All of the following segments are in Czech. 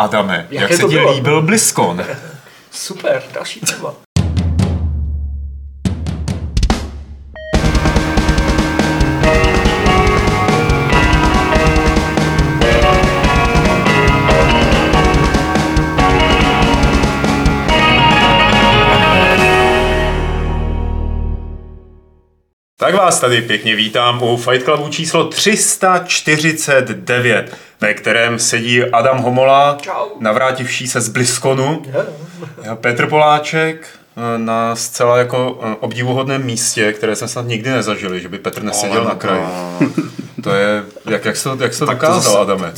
Adame, jak, Jaké jak se ti líbil BlizzCon? Super, další téma. Tak vás tady pěkně vítám u Fight Clubu číslo 349, ve kterém sedí Adam Homola, Čau. navrátivší se z BlizzConu, Jo, Petr Poláček eh, na zcela jako eh, obdivuhodném místě, které jsme snad nikdy nezažili, že by Petr neseděl na kraji. To je, jak, jak jsi to, jak jsi to Tak to dokázal, zase- Adame?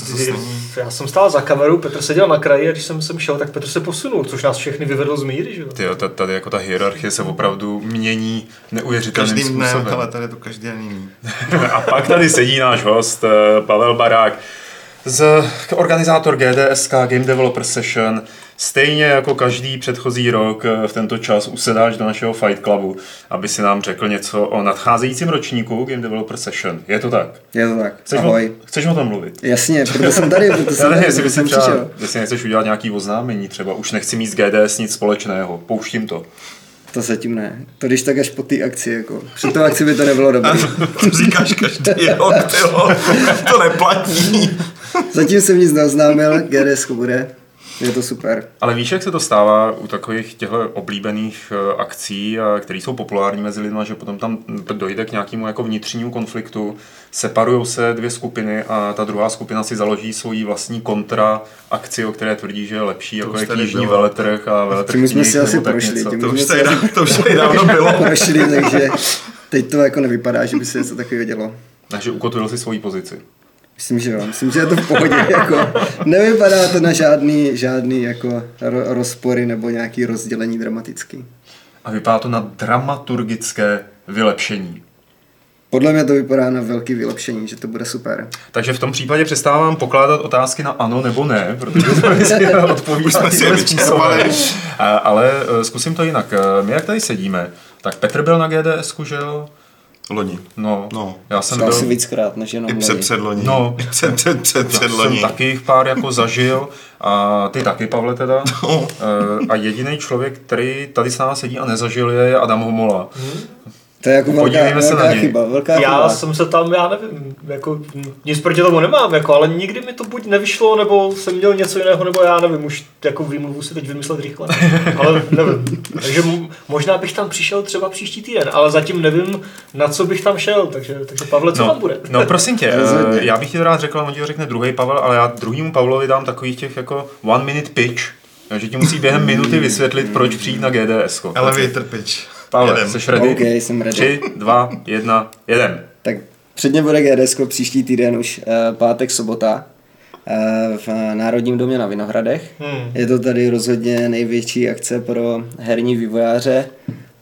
Já jsem stál za kamerou, Petr seděl na kraji a když jsem sem šel, tak Petr se posunul, což nás všechny vyvedlo z míry, že jo? Tyjo, ta- tady jako ta hierarchie se opravdu mění neuvěřitelným Každým způsobem. ale tady je to každý den jiný. A pak tady sedí náš host eh, Pavel Barák, z, organizátor GDSK Game Developer Session. Stejně jako každý předchozí rok eh, v tento čas usedáš do našeho Fight Clubu, aby si nám řekl něco o nadcházejícím ročníku Game Developer Session. Je to tak? Je to tak. Chceš, Ahoj. O, chceš o tom mluvit? Jasně, proto jsem tady, proto jsem tady, jestli, jsem třeba, jestli nechceš udělat nějaký oznámení třeba. Už nechci mít s GDS nic společného. Pouštím to. To zatím ne. To když tak až po té akci, jako. Před tou akci by to nebylo dobré. to říkáš každý rok. To neplatí. Zatím jsem nic neoznámil, GDS bude. Je to super. Ale víš, jak se to stává u takových těchto oblíbených eh, akcí, které jsou populární mezi lidmi, že potom tam dojde k nějakému jako vnitřnímu konfliktu, separují se dvě skupiny a ta druhá skupina si založí svoji vlastní kontra akci, o které tvrdí, že je lepší, jako už je knižní bylo. veletrh a veletrh Tím jsme si asi prošli. Tím To už si tady, asi dá- to už tady dávno bylo. prošli, takže teď to jako nevypadá, že by se něco takového dělo. Takže ukotvil si svoji pozici. Myslím, že jo. Myslím, že je to v pohodě. Jako, nevypadá to na žádný, žádný jako ro- rozpory nebo nějaký rozdělení dramatický. A vypadá to na dramaturgické vylepšení. Podle mě to vypadá na velký vylepšení, že to bude super. Takže v tom případě přestávám pokládat otázky na ano nebo ne, protože jsme si odpovídali Ale eh, zkusím to jinak. Eh, My jak tady sedíme, tak Petr byl na GDS, že jo? Loni. No, No. já jsem To asi byl... víckrát, než jenom I před loni. předloni. No. Před, před, před, Já před jsem loni. taky jich pár jako zažil a ty taky, Pavle, teda. No. Eh, A jediný člověk, který tady s námi sedí a nezažil je, je Adam Homola. To je jako velká, Podívejme se na velká něj. chyba. Velká Já chyba. jsem se tam, já nevím, jako nic proti tomu nemám, jako, ale nikdy mi to buď nevyšlo, nebo jsem měl něco jiného, nebo já nevím, už jako výmluvu si teď vymyslet rychle. Ale nevím. Takže možná bych tam přišel třeba příští týden, ale zatím nevím, na co bych tam šel, takže, takže Pavle, co no, tam bude? No prosím tě, eh, já bych ti to rád řekl, on ti to řekne druhý Pavel, ale já druhýmu Pavlovi dám takových těch jako one minute pitch, že ti musí během minuty vysvětlit, proč přijít na GDS. -ko. Elevator Pavle, Jedem. jsi ready? OK, jsem ready. Tři, dva, jedna, jeden. Tak předně bude GDS příští týden už uh, pátek, sobota uh, v Národním domě na Vinohradech. Hmm. Je to tady rozhodně největší akce pro herní vývojáře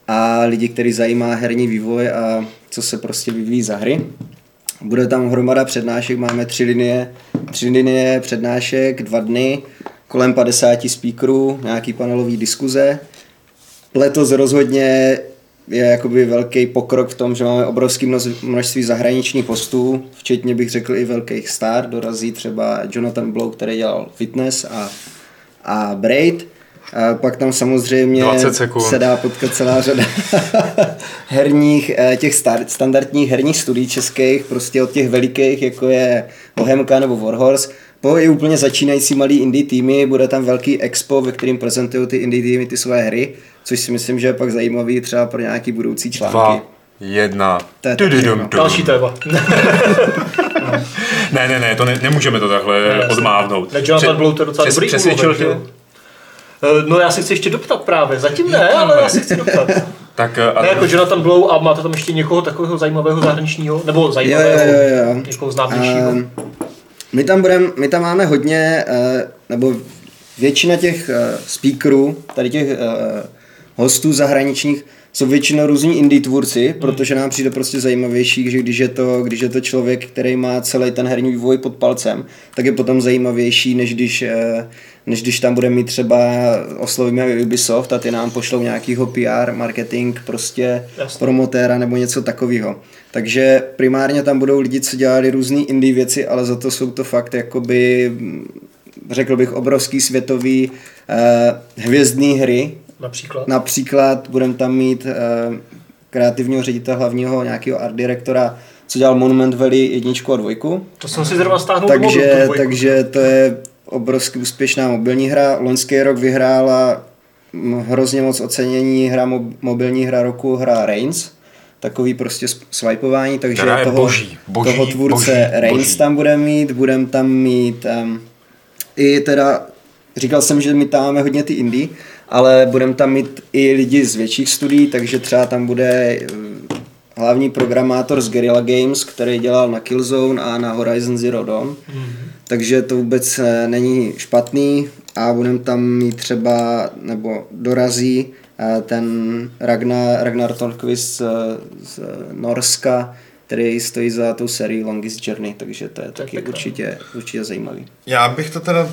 a lidi, který zajímá herní vývoj a co se prostě vyvíjí za hry. Bude tam hromada přednášek, máme tři linie, tři linie přednášek, dva dny, kolem 50 speakerů, nějaký panelový diskuze. Letos rozhodně je jakoby velký pokrok v tom, že máme obrovské množ- množství zahraničních hostů, včetně bych řekl i velkých star. Dorazí třeba Jonathan Blow, který dělal Fitness a, a Braid. A pak tam samozřejmě 20 sekund. se dá potkat celá řada herních, eh, těch star, standardních herních studií českých, prostě od těch velikých, jako je Bohemka nebo Warhorse, po i úplně začínající malý indie týmy, bude tam velký expo, ve kterým prezentují ty indie týmy ty své hry, což si myslím, že je pak zajímavý třeba pro nějaký budoucí články. Dva, jedna. To je. Další téma. Ne, ne, ne, to ne, nemůžeme to takhle jasně. odmávnout. Ne, Jonathan Blow, to je docela přes- dobrý Přesvědčil tě? Eh, No já se chci ještě doptat právě, zatím ne, ale já se chci doptat. Tak eh, a Ne jako Jonathan Blow a máte tam ještě někoho takového zajímavého zahraničního, nebo zajímavého, jo, jo, jo. někoho známějšího. Ehm, my tam budem, my tam máme hodně, eh, nebo většina těch eh, speakerů, tady těch eh, hostů zahraničních, jsou většinou různí indie tvůrci, protože nám přijde prostě zajímavější, že když je, to, když je to člověk, který má celý ten herní vývoj pod palcem, tak je potom zajímavější, než když, než když tam bude mít třeba, oslovíme Ubisoft a ty nám pošlou nějakýho PR, marketing, prostě Jasně. promotéra nebo něco takového. Takže primárně tam budou lidi, co dělali různé indie věci, ale za to jsou to fakt jakoby řekl bych, obrovský světový uh, hvězdný hry. Například. Například budeme tam mít uh, kreativního ředitele hlavního nějakého art direktora, co dělal Monument Valley jedničku a dvojku. To jsem si zrovna stáhnul Takže, domů, takže to je obrovsky úspěšná mobilní hra. Loňský rok vyhrála hrozně moc ocenění hra mo- mobilní hra roku, hra Reigns. Takový prostě s- swipování, takže Která je toho, boží, boží, toho tvůrce boží, Reigns boží. tam bude mít, budeme tam mít um, i teda, říkal jsem, že my tam máme hodně ty indie, ale budeme tam mít i lidi z větších studií, takže třeba tam bude hlavní programátor z Guerrilla Games, který dělal na Killzone a na Horizon Zero Dawn. Takže to vůbec eh, není špatný a budeme tam mít třeba, nebo dorazí eh, ten Ragnar, Ragnar Torquist z, z Norska, který stojí za tou sérií Longest Journey, takže to je je taky určitě, určitě zajímavý. Já bych to teda...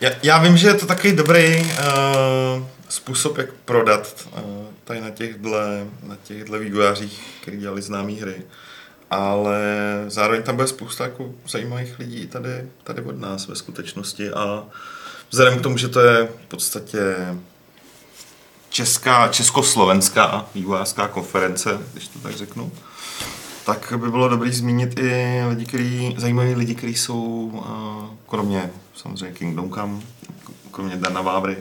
Já, já vím, že je to takový dobrý uh, způsob, jak prodat uh, tady na těchhle, na těchhle vývojářích, kteří dělali známé hry. Ale zároveň tam bude spousta jako zajímavých lidí tady, tady od nás ve skutečnosti a vzhledem k tomu, že to je v podstatě česká, československá vývojářská konference, když to tak řeknu, tak by bylo dobré zmínit i lidi, který, zajímaví lidi, kteří jsou, uh, kromě samozřejmě Kingdom Come, kromě Dana Vávry,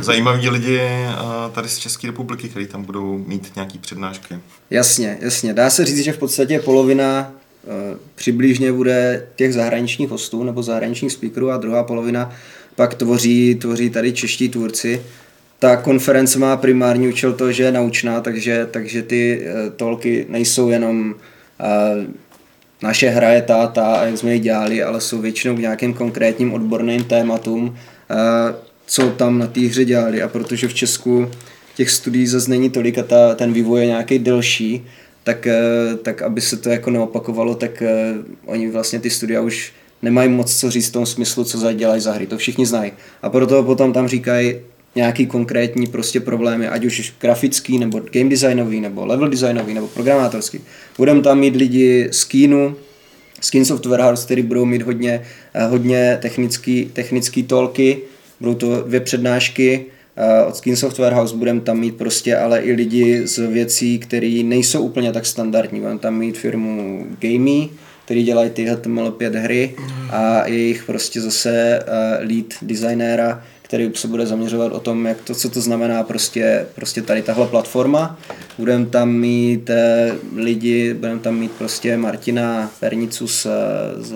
zajímaví lidi uh, tady z České republiky, kteří tam budou mít nějaký přednášky. Jasně, jasně. Dá se říct, že v podstatě polovina eh, přibližně bude těch zahraničních hostů nebo zahraničních speakerů a druhá polovina pak tvoří, tvoří tady čeští tvůrci. Ta konference má primární účel to, že je naučná, takže, takže ty eh, tolky nejsou jenom eh, naše hra je ta, ta, a jak jsme ji dělali, ale jsou většinou k nějakým konkrétním odborným tématům, eh, co tam na té hře dělali. A protože v Česku těch studií zase není tolik a ta, ten vývoj je nějaký delší, tak, eh, tak aby se to jako neopakovalo, tak eh, oni vlastně ty studia už nemají moc co říct v tom smyslu, co dělají za hry. To všichni znají. A proto potom tam říkají nějaký konkrétní prostě problémy, ať už grafický, nebo game designový, nebo level designový, nebo programátorský. Budeme tam mít lidi z Kínu, Skin Software House, který budou mít hodně, eh, hodně technický, technický tolky, budou to dvě přednášky, eh, od Skin Software House budeme tam mít prostě ale i lidi z věcí, které nejsou úplně tak standardní. Budeme tam mít firmu Gamey, který dělají ty HTML5 hry a jejich prostě zase uh, lead designéra, který se bude zaměřovat o tom, jak to, co to znamená prostě, prostě tady tahle platforma. Budeme tam mít eh, lidi, budeme tam mít prostě Martina Pernicu z, z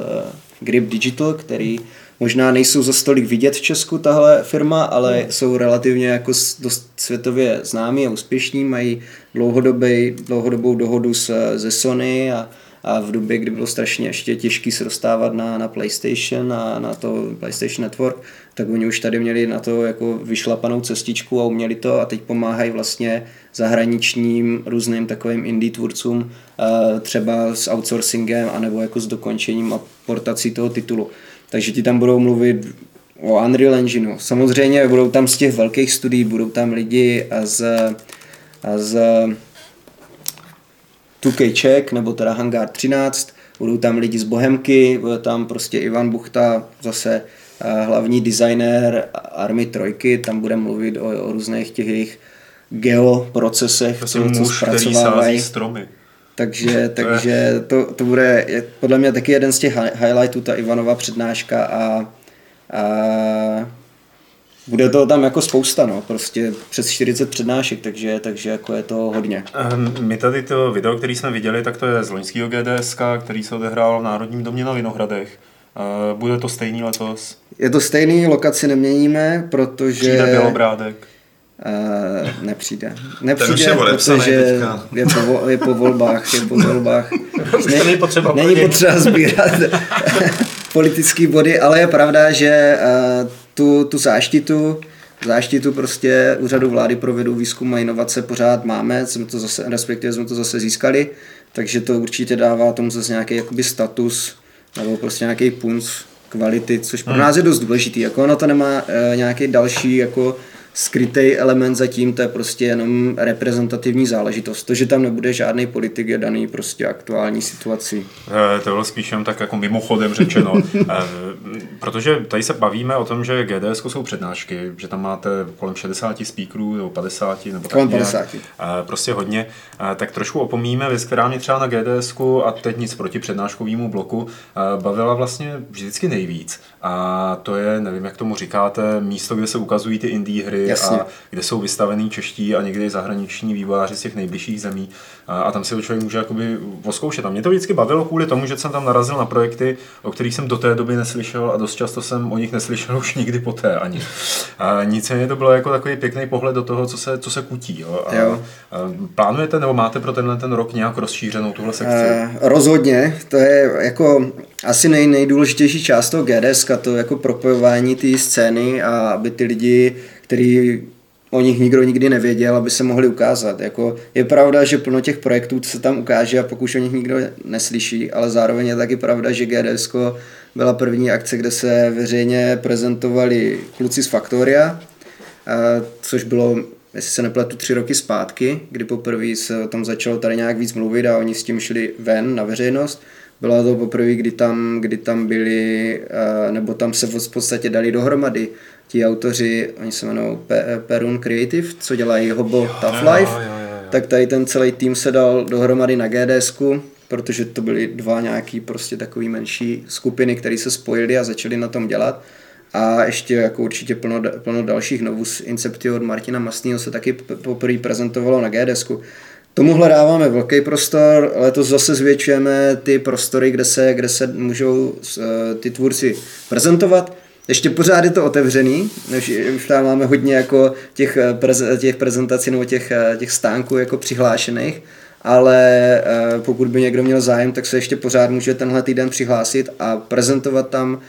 Grip Digital, který možná nejsou za stolik vidět v Česku tahle firma, ale jsou relativně jako dost světově známí a úspěšní, mají dlouhodobý, dlouhodobou dohodu s, ze Sony a, a v době, kdy bylo strašně ještě těžký se dostávat na, na PlayStation a na to PlayStation Network, tak oni už tady měli na to jako vyšlapanou cestičku a uměli to a teď pomáhají vlastně zahraničním různým takovým indie tvůrcům eh, třeba s outsourcingem anebo jako s dokončením a portací toho titulu. Takže ti tam budou mluvit o Unreal Engineu. Samozřejmě budou tam z těch velkých studií, budou tam lidi a z, a z 2K Czech, nebo teda Hangar 13, budou tam lidi z Bohemky, bude tam prostě Ivan Buchta, zase eh, hlavní designér Army Trojky, tam bude mluvit o, o různých těch jejich geoprocesech, co, co muž, zpracovávají. stromy. Takže, takže to, to bude je, podle mě taky jeden z těch hi- highlightů, ta Ivanova přednáška a, a bude toho tam jako spousta, no, prostě přes 40 přednášek, takže, takže jako je to hodně. Ehm, My tady to video, který jsme viděli, tak to je z loňského GDSK, který se odehrál v Národním domě na Vinohradech. Eh, Bude to stejný letos? Je to stejný, lokaci neměníme, protože... Přijde Bělobrádek. Uh, nepřijde. Ten už Nepřijde, je protože teďka. je po, vo- je po volbách, je po volbách. To není potřeba Není potřeba sbírat politické body, ale je pravda, že uh, tu, tu záštitu záštitu prostě úřadu vlády pro vědu, výzkum a inovace pořád máme, jsme to zase, respektive jsme to zase získali, takže to určitě dává tomu zase nějaký jakoby status nebo prostě nějaký punc kvality, což pro nás je dost důležitý. Jako ono to nemá uh, nějaký další jako skrytý element zatím, to je prostě jenom reprezentativní záležitost. To, že tam nebude žádný politik, je daný prostě aktuální situací. Eh, to bylo spíš jen tak jako mimochodem řečeno. Eh, protože tady se bavíme o tom, že GDS jsou přednášky, že tam máte kolem 60 speakerů nebo 50 nebo Kolem tak nějak. 50. Eh, Prostě hodně. Tak trošku opomíme věc, která mě třeba na GDS a teď nic proti přednáškovému bloku bavila vlastně vždycky nejvíc. A to je, nevím, jak tomu říkáte, místo, kde se ukazují ty indie hry Jasně. a kde jsou vystavený čeští a někdy zahraniční vývojáři z těch nejbližších zemí a, a tam si to člověk může jakoby oskoušet. A mě to vždycky bavilo kvůli tomu, že jsem tam narazil na projekty, o kterých jsem do té doby neslyšel a dost často jsem o nich neslyšel už nikdy poté ani. A nicméně to bylo jako takový pěkný pohled do toho, co se, co se kutí. Jo? A, Jo. A plánujete nebo máte pro tenhle ten rok nějak rozšířenou tuhle sekci? Eh, rozhodně, to je jako asi nej, nejdůležitější část toho GDS, to jako propojování té scény a aby ty lidi, kteří o nich nikdo nikdy nevěděl, aby se mohli ukázat. Jako, je pravda, že plno těch projektů se tam ukáže a pokud o nich nikdo neslyší, ale zároveň je taky pravda, že GDS byla první akce, kde se veřejně prezentovali kluci z Factoria, eh, což bylo jestli se nepletu, tři roky zpátky, kdy poprvé se o tom začalo tady nějak víc mluvit a oni s tím šli ven na veřejnost. Bylo to poprvé, kdy tam, kdy tam byli, nebo tam se v podstatě dali dohromady ti autoři, oni se jmenují Pe- Perun Creative, co dělají Hobo Tough Life, jo, jo, jo. tak tady ten celý tým se dal dohromady na GDSku, protože to byly dva nějaký prostě takový menší skupiny, které se spojily a začaly na tom dělat. A ještě jako určitě plno, plno dalších novus Inceptio od Martina Mastního se taky poprvé prezentovalo na GDSku. Tomuhle dáváme velký prostor, letos zase zvětšujeme ty prostory, kde se, kde se můžou eh, ty tvůrci prezentovat. Ještě pořád je to otevřený, už, už tam máme hodně jako těch, eh, preze, těch prezentací nebo těch, eh, těch stánků jako přihlášených, ale eh, pokud by někdo měl zájem, tak se ještě pořád může tenhle týden přihlásit a prezentovat tam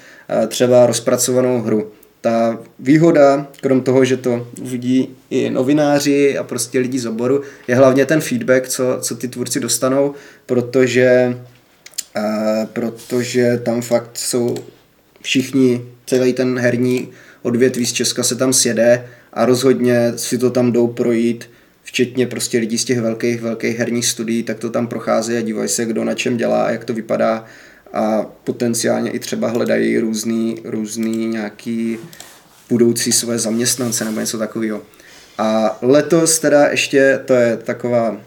třeba rozpracovanou hru. Ta výhoda, krom toho, že to uvidí i novináři a prostě lidi z oboru, je hlavně ten feedback, co, co ty tvůrci dostanou, protože, protože tam fakt jsou všichni, celý ten herní odvětví z Česka se tam sjede a rozhodně si to tam jdou projít, včetně prostě lidí z těch velkých, velkých herních studií, tak to tam prochází a dívají se, kdo na čem dělá a jak to vypadá a potenciálně i třeba hledají různý, různý nějaký budoucí své zaměstnance nebo něco takového. A letos teda ještě, to je taková a,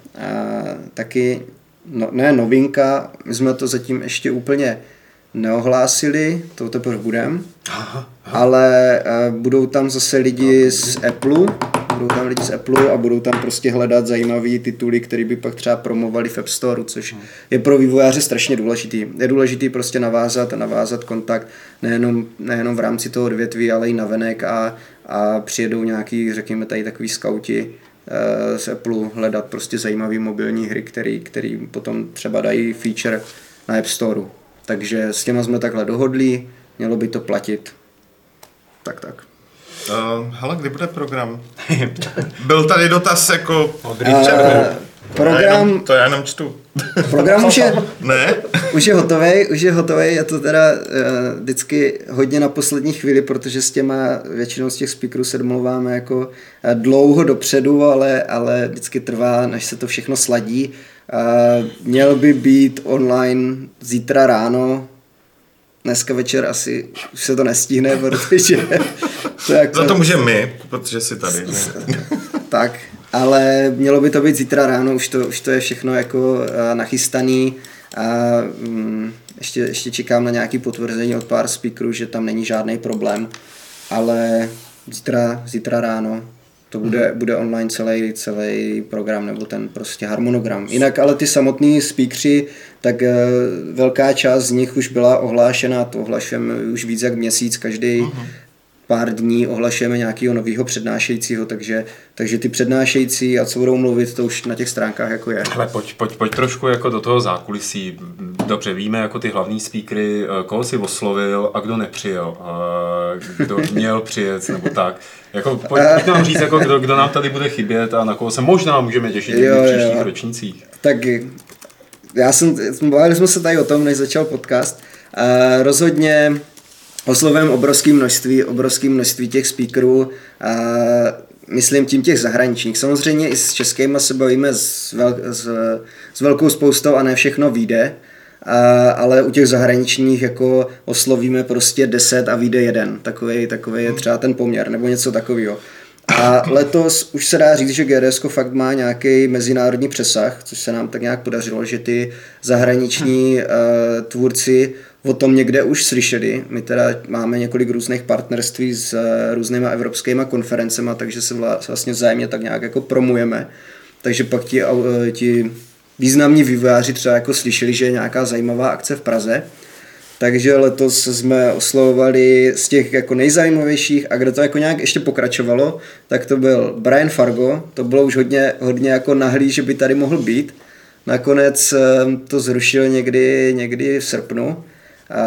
taky, no, ne novinka, my jsme to zatím ještě úplně neohlásili, to teprve budem, ale a, budou tam zase lidi z Apple, budou tam lidi z Apple a budou tam prostě hledat zajímavé tituly, které by pak třeba promovali v App Store, což je pro vývojáře strašně důležitý. Je důležitý prostě navázat a navázat kontakt nejenom, nejenom v rámci toho odvětví, ale i navenek a, a přijedou nějaký, řekněme tady takový skauti eh, z Apple hledat prostě zajímavé mobilní hry, který, který potom třeba dají feature na App Store. Takže s těma jsme takhle dohodli, mělo by to platit. Tak, tak. Uh, hele, kdy bude program? Byl tady dotaz jako... Od Eh, Já program, jenom, to já jenom čtu. program už je, ne? už je hotový, už je hotový, je to teda uh, vždycky hodně na poslední chvíli, protože s těma většinou z těch speakerů se domluváme jako uh, dlouho dopředu, ale, ale vždycky trvá, než se to všechno sladí. Měl by být online zítra ráno, dneska večer asi už se to nestihne, protože to jako, Za to můžeme my, protože jsi tady. Tak, ale mělo by to být zítra ráno, už to, už to je všechno jako uh, nachystaný. A um, ještě, ještě čekám na nějaké potvrzení od pár speakerů, že tam není žádný problém, ale zítra, zítra ráno to bude, bude online celý, celý program nebo ten prostě harmonogram. Jinak ale ty samotní speakři, tak uh, velká část z nich už byla ohlášena, to ohlašujeme už víc jak měsíc, každý. Uh-huh pár dní ohlašujeme nějakého nového přednášejícího, takže, takže ty přednášející a co budou mluvit, to už na těch stránkách jako je. Ale pojď, pojď, pojď trošku jako do toho zákulisí. Dobře, víme jako ty hlavní speakery, koho si oslovil a kdo nepřijel, a kdo měl přijet nebo tak. Jako, pojď, pojď nám říct, jako, kdo, kdo nám tady bude chybět a na koho se možná můžeme těšit Jo, v příštích jo. ročnících. Tak já jsem, bavili jsme se tady o tom, než začal podcast. Uh, rozhodně oslovujeme obrovské množství, obrovské množství těch speakerů. Uh, myslím tím těch zahraničních. Samozřejmě i s českými se bavíme s, vel, s, s velkou spoustou a ne všechno vyjde, a, ale u těch zahraničních jako oslovíme prostě 10 a vyjde jeden. Takový, takový je třeba ten poměr nebo něco takového. A letos už se dá říct, že GDS fakt má nějaký mezinárodní přesah, což se nám tak nějak podařilo, že ty zahraniční uh, tvůrci o tom někde už slyšeli. My teda máme několik různých partnerství s uh, různýma evropskými konferencemi, takže se vlastně vzájemně tak nějak jako promujeme. Takže pak ti, uh, ti významní vývojáři třeba jako slyšeli, že je nějaká zajímavá akce v Praze takže letos jsme oslovovali z těch jako nejzajímavějších a kde to jako nějak ještě pokračovalo, tak to byl Brian Fargo, to bylo už hodně, hodně jako nahlý, že by tady mohl být. Nakonec ehm, to zrušil někdy, někdy v srpnu a,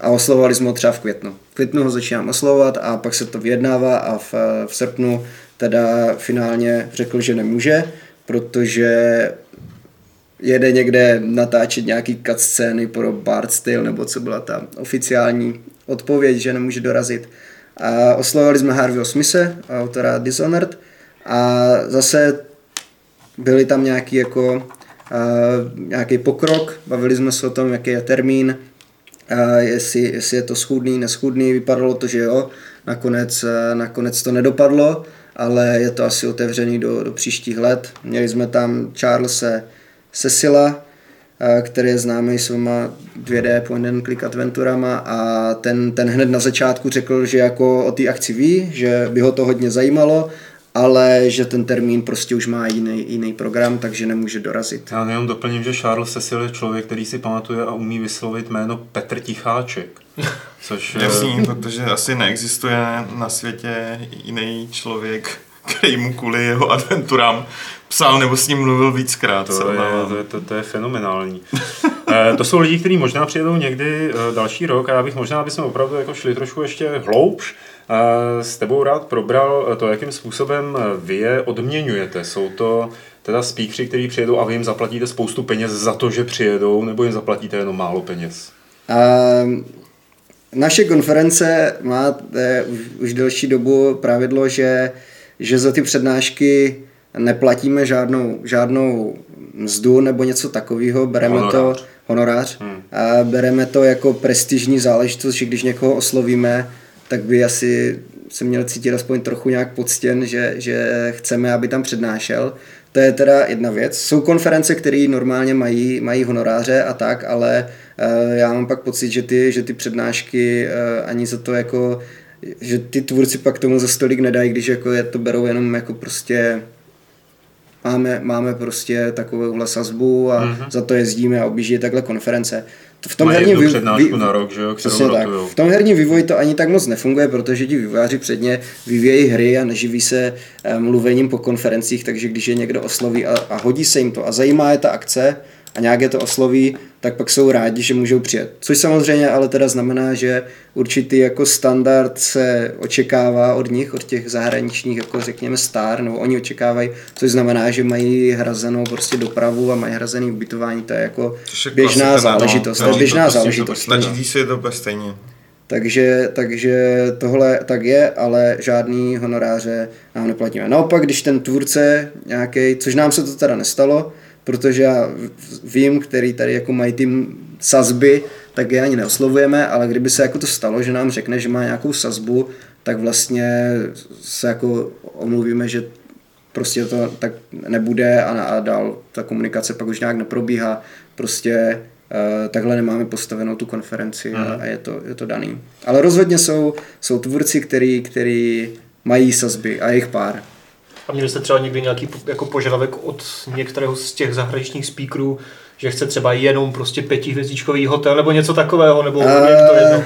a oslovovali jsme ho třeba v květnu. V květnu ho začínám oslovovat a pak se to vyjednává a v, v srpnu teda finálně řekl, že nemůže, protože jede někde natáčet nějaký scény pro Bart Tale, nebo co byla ta oficiální odpověď, že nemůže dorazit. A oslovili jsme Harveyho Smise, autora Dishonored, a zase byli tam nějaký jako uh, nějaký pokrok, bavili jsme se o tom, jaký je termín, uh, jestli, jestli je to schůdný, neschůdný, vypadalo to, že jo, nakonec, uh, nakonec to nedopadlo, ale je to asi otevřený do, do příštích let. Měli jsme tam Charlese Cecila, eh, který je známý svýma 2D point and click adventurama a ten, ten hned na začátku řekl, že jako o té akci ví, že by ho to hodně zajímalo, ale že ten termín prostě už má jiný, jiný program, takže nemůže dorazit. Já jenom doplním, že Charles Cecil je člověk, který si pamatuje a umí vyslovit jméno Petr Ticháček. Což, Jasný, protože asi neexistuje na světě jiný člověk, který mu kvůli jeho adventurám psal nebo s ním mluvil víckrát. To, je, to, je, to, to je fenomenální. e, to jsou lidi, kteří možná přijedou někdy e, další rok a já bych možná, aby jsme opravdu jako šli trošku ještě hloubš, e, s tebou rád probral to, jakým způsobem vy je odměňujete. Jsou to teda speakři, kteří přijedou a vy jim zaplatíte spoustu peněz za to, že přijedou, nebo jim zaplatíte jenom málo peněz? Um... Naše konference má už, už delší dobu pravidlo, že, že za ty přednášky neplatíme žádnou, žádnou mzdu nebo něco takového, bereme honorář. to honorář hmm. a bereme to jako prestižní záležitost, že když někoho oslovíme, tak by asi se měl cítit aspoň trochu nějak poctěn, že, že chceme, aby tam přednášel. To je teda jedna věc. Jsou konference, které normálně mají, mají honoráře a tak, ale uh, já mám pak pocit, že ty, že ty přednášky uh, ani za to jako že ty tvůrci pak tomu za stolik nedají, když jako je to berou jenom jako prostě máme, máme prostě takovouhle sazbu a mm-hmm. za to jezdíme a objíždí takhle konference. V tom herním vývoji, vý, na rok, že jo, tak. V tom herním vývoji to ani tak moc nefunguje, protože ti vývojáři předně vyvíjejí hry a neživí se eh, mluvením po konferencích, takže když je někdo osloví a, a hodí se jim to a zajímá je ta akce, a nějak je to osloví, tak pak jsou rádi, že můžou přijet. Což samozřejmě ale teda znamená, že určitý jako standard se očekává od nich, od těch zahraničních, jako řekněme star, nebo oni očekávají, což znamená, že mají hrazenou prostě dopravu a mají hrazený ubytování, to je jako běžná no. záležitost. To je běžná prostě záležitost. Stačí si je to bez stejně. Takže, takže tohle tak je, ale žádný honoráře nám neplatíme. Naopak, když ten tvůrce nějaký, což nám se to teda nestalo, protože já vím, který tady jako mají ty sazby, tak je ani neoslovujeme, ale kdyby se jako to stalo, že nám řekne, že má nějakou sazbu, tak vlastně se jako omluvíme, že prostě to tak nebude a, a dál ta komunikace pak už nějak neprobíhá. Prostě uh, takhle nemáme postavenou tu konferenci a, mhm. a je, to, je to daný. Ale rozhodně jsou, jsou tvůrci, který, který mají sazby a jejich pár. A měli jste třeba někdy nějaký jako požadavek od některého z těch zahraničních speakerů, že chce třeba jenom prostě pětihvězdičkový hotel nebo něco takového, nebo uh, to jedno?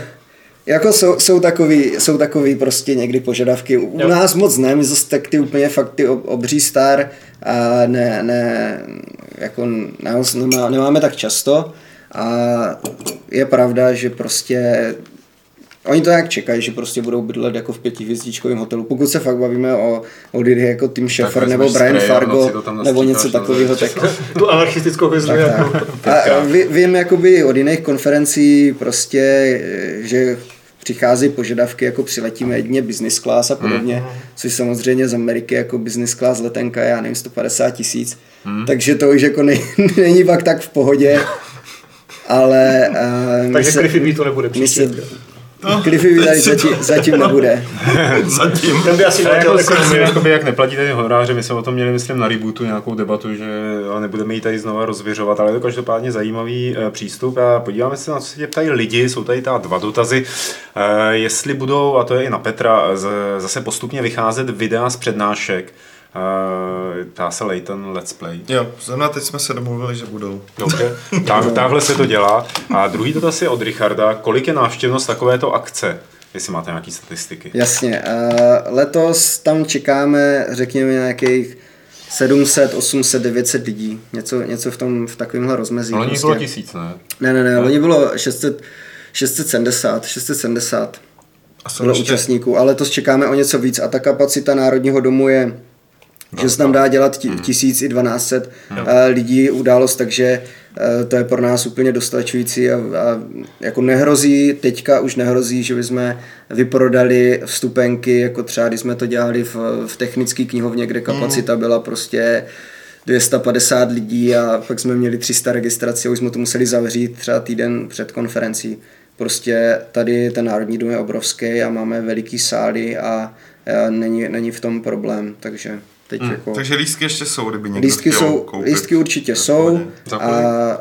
Jako jsou, jsou, takový, jsou takový prostě někdy požadavky. U jo. nás moc ne, my zase tak ty úplně fakt ty obří star a ne, ne, jako nás nemá, nemáme tak často a je pravda, že prostě Oni to jak čekají, že prostě budou bydlet jako v pětihvězdičkovém hotelu. Pokud se fakt bavíme o, o lidech jako Tim Schafer nebo Brian Fargo nebo něco takového. Tak, tu anarchistickou hvězdu. Jako. A vím jakoby od jiných konferencí prostě, že přicházejí požadavky, jako přiletíme jedině business class a podobně, Hmm. což samozřejmě z Ameriky jako business class letenka je, já nevím, 150 tisíc, Hmm. takže to už jako ne, není pak tak v pohodě, ale uh, Takže se, B to nebude my příště. Cliffy by tady zatím, zatím nebude. Zatím. Ten by asi A jako myslím, ekonomii. jakoby, jak neplatíte ty honoráře, my jsme o tom měli, myslím, na rebootu nějakou debatu, že nebudeme ji tady znova rozvěřovat, ale je to každopádně zajímavý eh, přístup a podíváme se na co se tě ptají lidi, jsou tady ta dva dotazy, Eh, jestli budou, a to je i na Petra, z- zase postupně vycházet videa z přednášek, ptá se Leighton Let's Play. Jo, zrovna teď jsme se domluvili, že budou. Dobře, tak, takhle se to dělá. A druhý dotaz je od Richarda, kolik je návštěvnost takovéto akce? Jestli máte nějaké statistiky. Jasně. Uh, letos tam čekáme, řekněme, nějakých 700, 800, 900 lidí. Něco, něco v, tom, v takovémhle rozmezí. Ale prostě. bylo tisíc, ne? Ne, ne, ne, loni bylo 600, 670, 670 A bylo ještě, účastníků, ale letos čekáme o něco víc a ta kapacita Národního domu je, že se tam dá dělat ti, tisíc i 1200 eh, lidí událost, takže eh, to je pro nás úplně dostačující a, a jako nehrozí, teďka už nehrozí, že bychom vyprodali vstupenky, jako třeba když jsme to dělali v, v technické knihovně, kde kapacita byla prostě 250 lidí a pak jsme měli 300 registrací a už jsme to museli zavřít třeba týden před konferencí. Prostě tady ten Národní dům je obrovský a máme veliký sály a, a není, není v tom problém, takže teď jako... takže lístky ještě jsou, kdyby někdo Lístky, chtěl jsou, koupit. lístky určitě Tak jsou a, a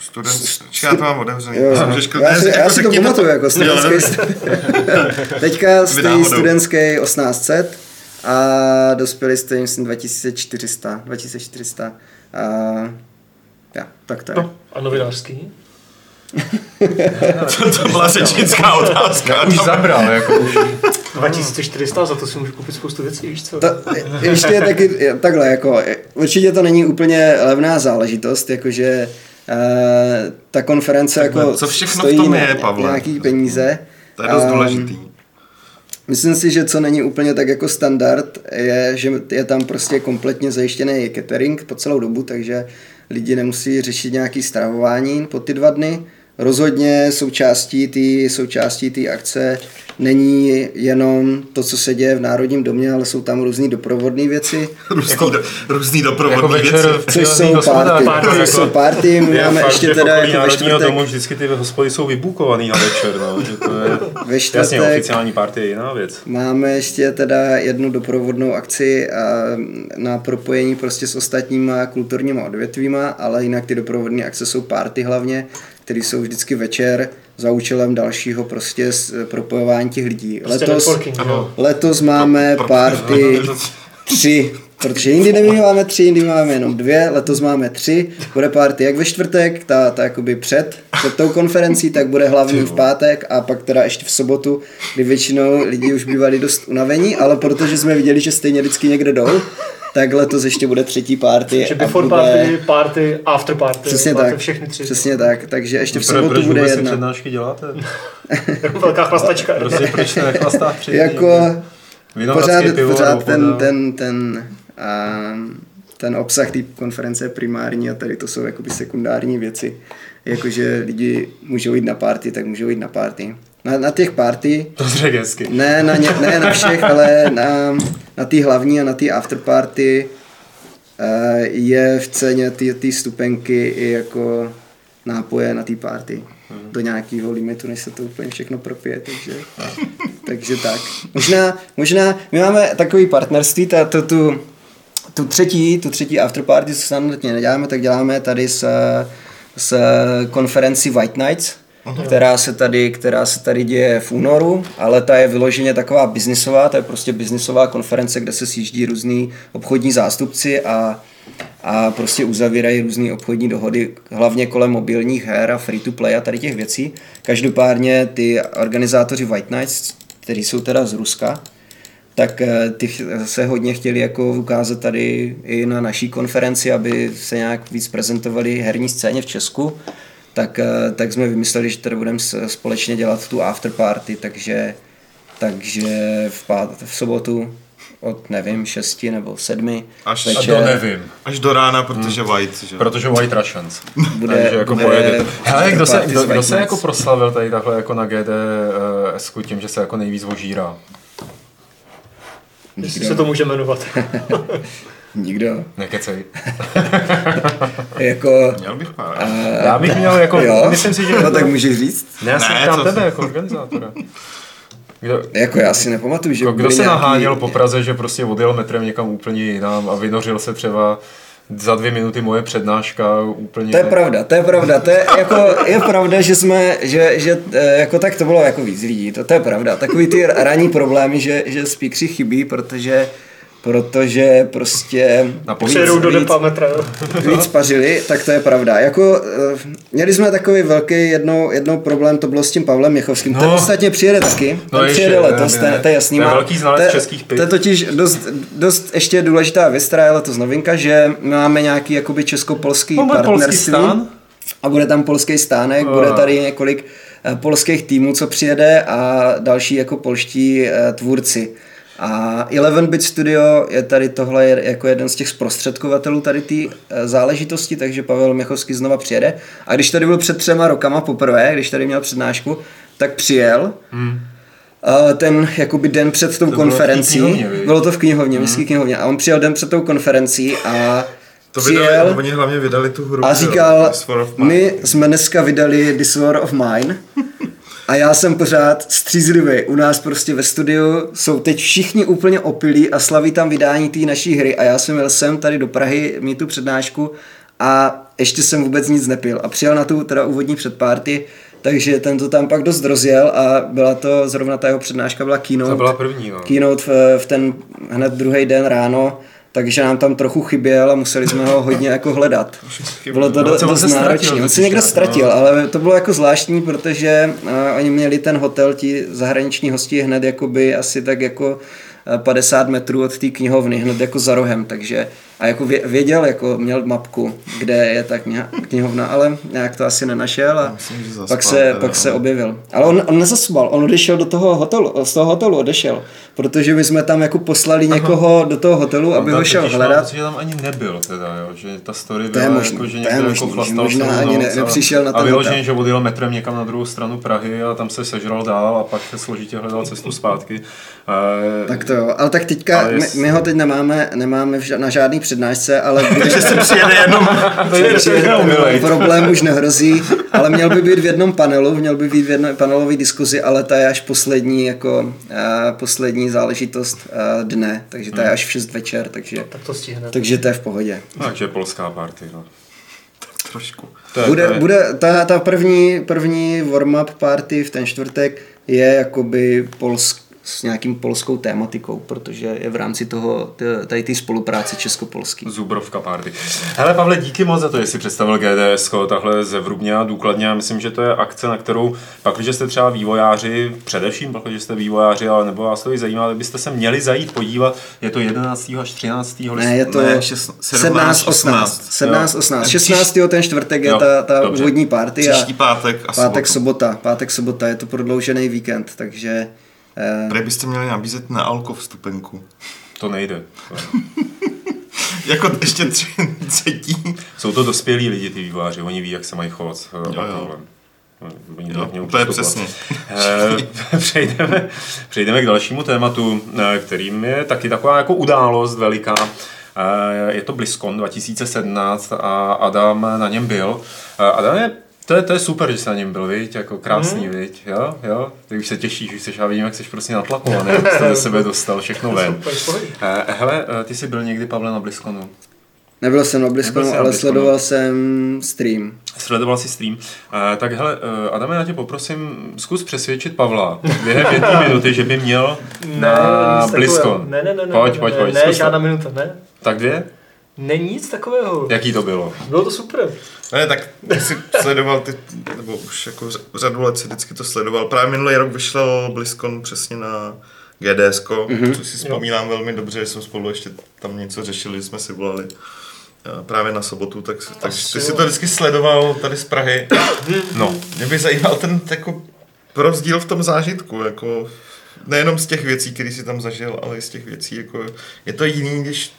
Student, Počkej, já to mám otevřený. Jo, Jsem řeškl- já si, já si to pamatuju jako. Teďka stojí náhodou. studentský 1800 a dospěli stojí myslím 2400. 2400. A, ja, tak to je. No, a novinářský? to, to byla řečnická otázka. Už zabral, jako už. 2400, za to si můžu koupit spoustu věcí, víš co? To, ještě je taky je, takhle, jako, určitě to není úplně levná záležitost, jakože uh, ta konference Takhle, jako co všechno v stojí tom na- je, Pavle? nějaký peníze. To je dost Ehm, důležitý. Myslím si, že co není úplně tak jako standard, je, že je tam prostě kompletně zajištěný catering po celou dobu, takže lidi nemusí řešit nějaký stravování po ty dva dny. Rozhodně součástí té součástí akce není jenom to, co se děje v Národním domě, ale jsou tam různé doprovodné věci, Různý, do, různý Jako věci. což jsou hospodách, party. jako- jsou party, my Je máme fakt, ještě že v teda jako ve Národního čtvrtek, domu vždycky ty hospody jsou vybukovaný na večer, no, že to je... ve Jasně, oficiální party je jiná věc. Máme ještě teda jednu doprovodnou akci a na propojení prostě s ostatníma kulturníma odvětvíma, ale jinak ty doprovodné akce jsou party hlavně, které jsou vždycky večer za účelem dalšího prostě s- propojování těch lidí. Prostě Letos, letos máme Pro- party tři, protože jindy nemáme tři, jindy máme jenom dvě, letos máme tři, bude party jak ve čtvrtek, ta, ta jakoby před, před tou konferencí, tak bude hlavní v pátek a pak teda ještě v sobotu, kdy většinou lidi už bývali dost unavení, ale protože jsme viděli, že stejně vždycky někde jdou, tak letos ještě bude třetí party. Že a before bude... party, party, after party. Přesně máte tak, všechny tři. přesně tak, takže ještě v sobotu bude vůbec jedna. přednášky děláte? Velká chlastačka. Prostě proč tři dny? Jako pořád, pivo pořád ten, ten, ten, a, ten obsah té konference je primární a tady to jsou jakoby sekundární věci. Jakože lidi můžou jít na party, tak můžou jít na party. Na, na těch party, To řekl hezky. ne na, ně, ne na všech, ale na, na té hlavní a na té afterparty eh, je v ceně ty, ty stupenky i jako nápoje na té party. Do nějakého limitu, než se to úplně všechno propije, takže, takže tak. Možná, možná, my máme takový partnerství, ta, to, tu, tu třetí, tu třetí afterparty, co standardně neděláme, tak děláme tady s, s konferenci White Nights, která se, tady, která se tady děje v únoru, ale ta je vyloženě taková biznisová, to je prostě biznisová konference, kde se sjíždí různý obchodní zástupci a, a prostě uzavírají různé obchodní dohody, hlavně kolem mobilních her a free to play a tady těch věcí. Každopádně ty organizátoři White Nights, kteří jsou teda z Ruska, tak eh, ty se hodně chtěli jako ukázat tady i na naší konferenci, aby se nějak víc prezentovali herní scéně v Česku, tak, eh, tak jsme vymysleli, že tady budeme společně dělat tu afterparty, takže, takže v, pát, v sobotu od nevím, šesti nebo sedmi Až- A večer. to nevím, Až do rána, protože White, že? protože White Russians. Bude- Takže jako bude- pojede. Hele, kdo se, kdo, kdo se jako proslavil tady takhle jako na GDS tím, že se jako nejvíc ožírá? Jestli se to může jmenovat. Nikdo. Nekecej. Jako, Měl bych pár. Já bych měl jako, jo? myslím si, že... No tak můžeš říct. Ne, já se Ne, ptám tebe jako organizátora. Kdo, Jako já si nepamatuju, že kdo, by kdo byly se nějaký- naháněl po Praze, že prostě odjel metrem někam úplně jinam a vynořil se třeba za dvě minuty moje přednáška úplně... To je pravda, to je pravda, to je jako, je pravda, že jsme, že, že eh, jako tak to bylo jako víc lidí, to, to je pravda. Takový ty ranní problémy, že, že speakři chybí, protože protože prostě Přijedou do depa metra, víc pařili, tak to je pravda. Jako, eh, měli jsme takový velký jednou, jednou problém, to bylo s tím Pavlem Měchovským. No. Ten No. ostatně přijede taky, No ten ještě, přijede ne, letos, to je- jasný. To je velký znalec to je- českých piv. To je totiž dost, dost ještě důležitá věc, která je letos novinka, že my máme nějaký jakoby česko-polský No, bude polský partnerství. stán? A bude tam polský stánek, A. bude tady několik eh, polských týmů, co přijede a další jako polští eh, tvůrci. A 11 Bit Studio je tady tohle jako jeden z těch zprostředkovatelů tady té eh, záležitosti, takže Pavel Měchovský znova přijede. A když tady byl před třema rokama poprvé, když tady měl přednášku, tak přijel. Hmm. Ten jakoby den před tou bylo té konferencí, knihovně, viď? bylo to v knihovně, hmm. městské knihovně, a on přijel den před tou konferencí a To přijel, vydali, oni hlavně vydali tu hru. a říkal, my jsme dneska vydali This War of Mine a já jsem pořád střízlivý. U nás prostě ve studiu jsou teď všichni úplně opilí a slaví tam vydání té naší hry a já jsem jel sem tady do Prahy mít tu přednášku a ještě jsem vůbec nic nepil a přijel na tu teda úvodní předpárty, takže ten to tam pak dost rozjel a byla to, zrovna ta jeho přednáška byla keynote To byla první, no. keynote v, v ten hned druhý den ráno, takže nám tam trochu chyběl a museli jsme ho hodně jako hledat. Bylo to No, do, dost se ztratil náročné. On se někde nějak, ztratil, no. ale to bylo jako zvláštní, protože uh, oni měli ten hotel, ti zahraniční hosti hned jakoby asi tak jako eh, 50 metrů od té knihovny, hned jako za rohem, takže a jako vě- věděl, jako měl mapku, kde je ta kniha, knihovna, ale nějak to asi nenašel a Myslím, že zaspal pak se, teda, pak se objevil. Ale on, on nezaspal, on odešel do toho hotelu, z toho hotelu odešel, protože my jsme tam jako poslali někoho do toho hotelu, aby On ho šel mám hledat. pocit, že tam ani nebyl teda, jo, že ta story To je byla možný, jako, že to někdo možný, jako chlastal možná ani ne- a- nepřišel na A ten vyloženě, hotel. že odjel metrem někam na druhou stranu Prahy a tam se sežral dál a pak se složitě hledal cestu zpátky. Eh, Tak to jo, ale tak teďka, Ale my, jest- my ho teď nemáme, nemáme ža- na žádný přednášce, ale bude, Takže se přijede jenom neumilej. problém už nehrozí, ale měl by být v jednom panelu, měl by být v jedné panelové diskuzi, ale ta je až poslední, jako uh, poslední záležitost uh, dne, takže ta je až v 6 večer, takže, Tak to stihne. takže to je v pohodě. Takže polská party, no. trošku. To je, Bude, to je, bude ta, ta první, první warm-up party v ten čtvrtek je jakoby polsk, s nějakým polskou tématikou, protože je v rámci toho, tady té spolupráce česko-polský. Zubrovka party. Hele Pavle, díky moc za to, že jsi představil GDS takhle zevrubně a důkladně. Já myslím, že to je akce, na kterou, pak, když jste třeba vývojáři, především pak, když jste vývojáři, ale nebo vás to i zajímá, tak byste se měli zajít podívat. Je to 11. až 13. Ne, je to Ne, ne, šest- 17, 17, 18. 17, 18. Jo. 16. ten čtvrtek je Jo, ta, ta dobře. úvodní party a Příští pátek a pátek, sobotu. sobota. Pátek, sobota, je to prodloužený víkend, takže Tady byste měli nabízet na alko vstupenku. To nejde. Jako ještě tři, třetí. Jsou to dospělí lidi, ty vývojáři, oni ví, jak se mají chovat s jo. Oni Jo, mějou úplně přistupovat. přesně. Eh, přejdeme, přejdeme k dalšímu tématu, eh, kterým je taky taková jako událost veliká. Eh, Je to BlizzCon 2017 a Adam na něm byl. Eh, Adam je to je, to je super, že jsi na něm byl, viď? Jako krásný, Mhm. viď? Jo, jo. Ty už se těšíš, už jsi, já vidím, jak jsi prostě natlakovaný, jak jsi ze sebe dostal všechno ven. Super. Eh, Hele, eh, ty jsi byl někdy, Pavle, na BlizzConu? nebyl jsem na jsi na ale BlizzConu. sledoval jsem stream. Sledoval si stream. Uh, tak hele, uh, Adame, já tě poprosím, zkus přesvědčit Pavla během jedné minuty, že by měl na BlizzCon. takového. Ne, ne, ne, ne, Pojď, ne, pojď, ne, pojď, Ne, zkus to. žádná minuta, ne. Tak dvě? Není nic takového. Jaký to bylo? Bylo to super. Ne, tak ty jsi sledoval ty, nebo už jako řadu let si vždycky to sledoval. Právě minulý rok vyšel BlizzCon přesně na GDS, mm-hmm. což si vzpomínám velmi dobře, že jsme spolu ještě tam něco řešili, jsme si volali eh, právě na sobotu, tak, tak ty si to vždycky sledoval tady z Prahy. No, Mě by zajímal ten jako rozdíl v tom zážitku, jako nejenom z těch věcí, které si tam zažil, ale i z těch věcí, jako je to jiný, když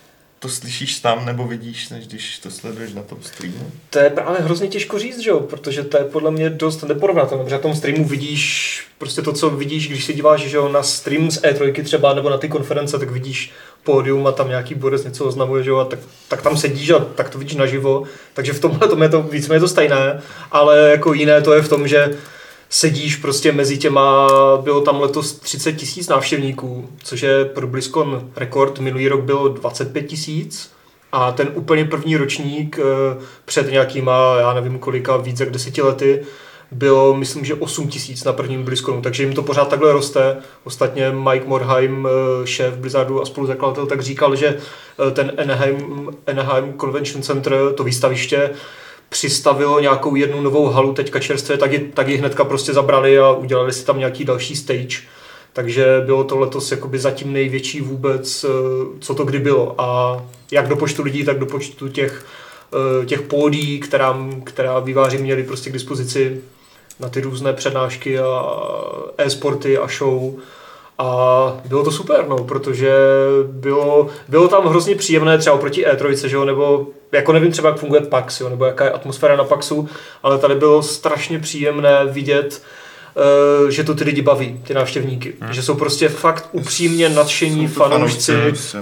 to slyšíš tam nebo vidíš, než když to sleduješ na tom streamu. To je právě hrozně těžko říct, že jo? protože to je podle mě dost neporovnatelné, protože na tom streamu vidíš prostě to, co vidíš, když se díváš že jo, na stream z E3 třeba nebo na ty konference, tak vidíš pódium a tam nějaký borec něco oznamuje, že jo, a tak, tak tam sedíš a tak to vidíš naživo, takže v tomhle tom je to víceméně to stejné, ale jako jiné to je v tom, že sedíš prostě mezi těma, bylo tam letos 30 tisíc návštěvníků, což je pro BlizzCon rekord, minulý rok bylo 25 tisíc a ten úplně první ročník eh, před nějakýma, já nevím kolika, víc jak deseti lety, bylo, myslím, že 8 tisíc na prvním BlizzConu, takže jim to pořád takhle roste. Ostatně Mike Morheim, eh, šéf Blizzardu a spoluzakladatel, tak říkal, že eh, ten Anaheim, Anaheim Convention Center, to výstaviště, přistavilo nějakou jednu novou halu teďka čerstvě, tak ji, tak ji hnedka prostě zabrali a udělali si tam nějaký další stage. Takže bylo to letos jakoby zatím největší vůbec, eh, co to kdy bylo. A jak do počtu lidí, tak do počtu těch, těch pódí, která, která výváři měli prostě k dispozici na ty různé přednášky a e-sporty a show. A bylo to super, no, protože bylo, bylo tam hrozně příjemné třeba oproti E3, že jo, nebo jako nevím třeba, jak funguje PAX, jo, nebo jaká je atmosféra na PAXu, ale tady bylo strašně příjemné vidět Eh, že to ty lidi baví, ty návštěvníky. Hmm. Že jsou prostě fakt upřímně nadšení fanoušci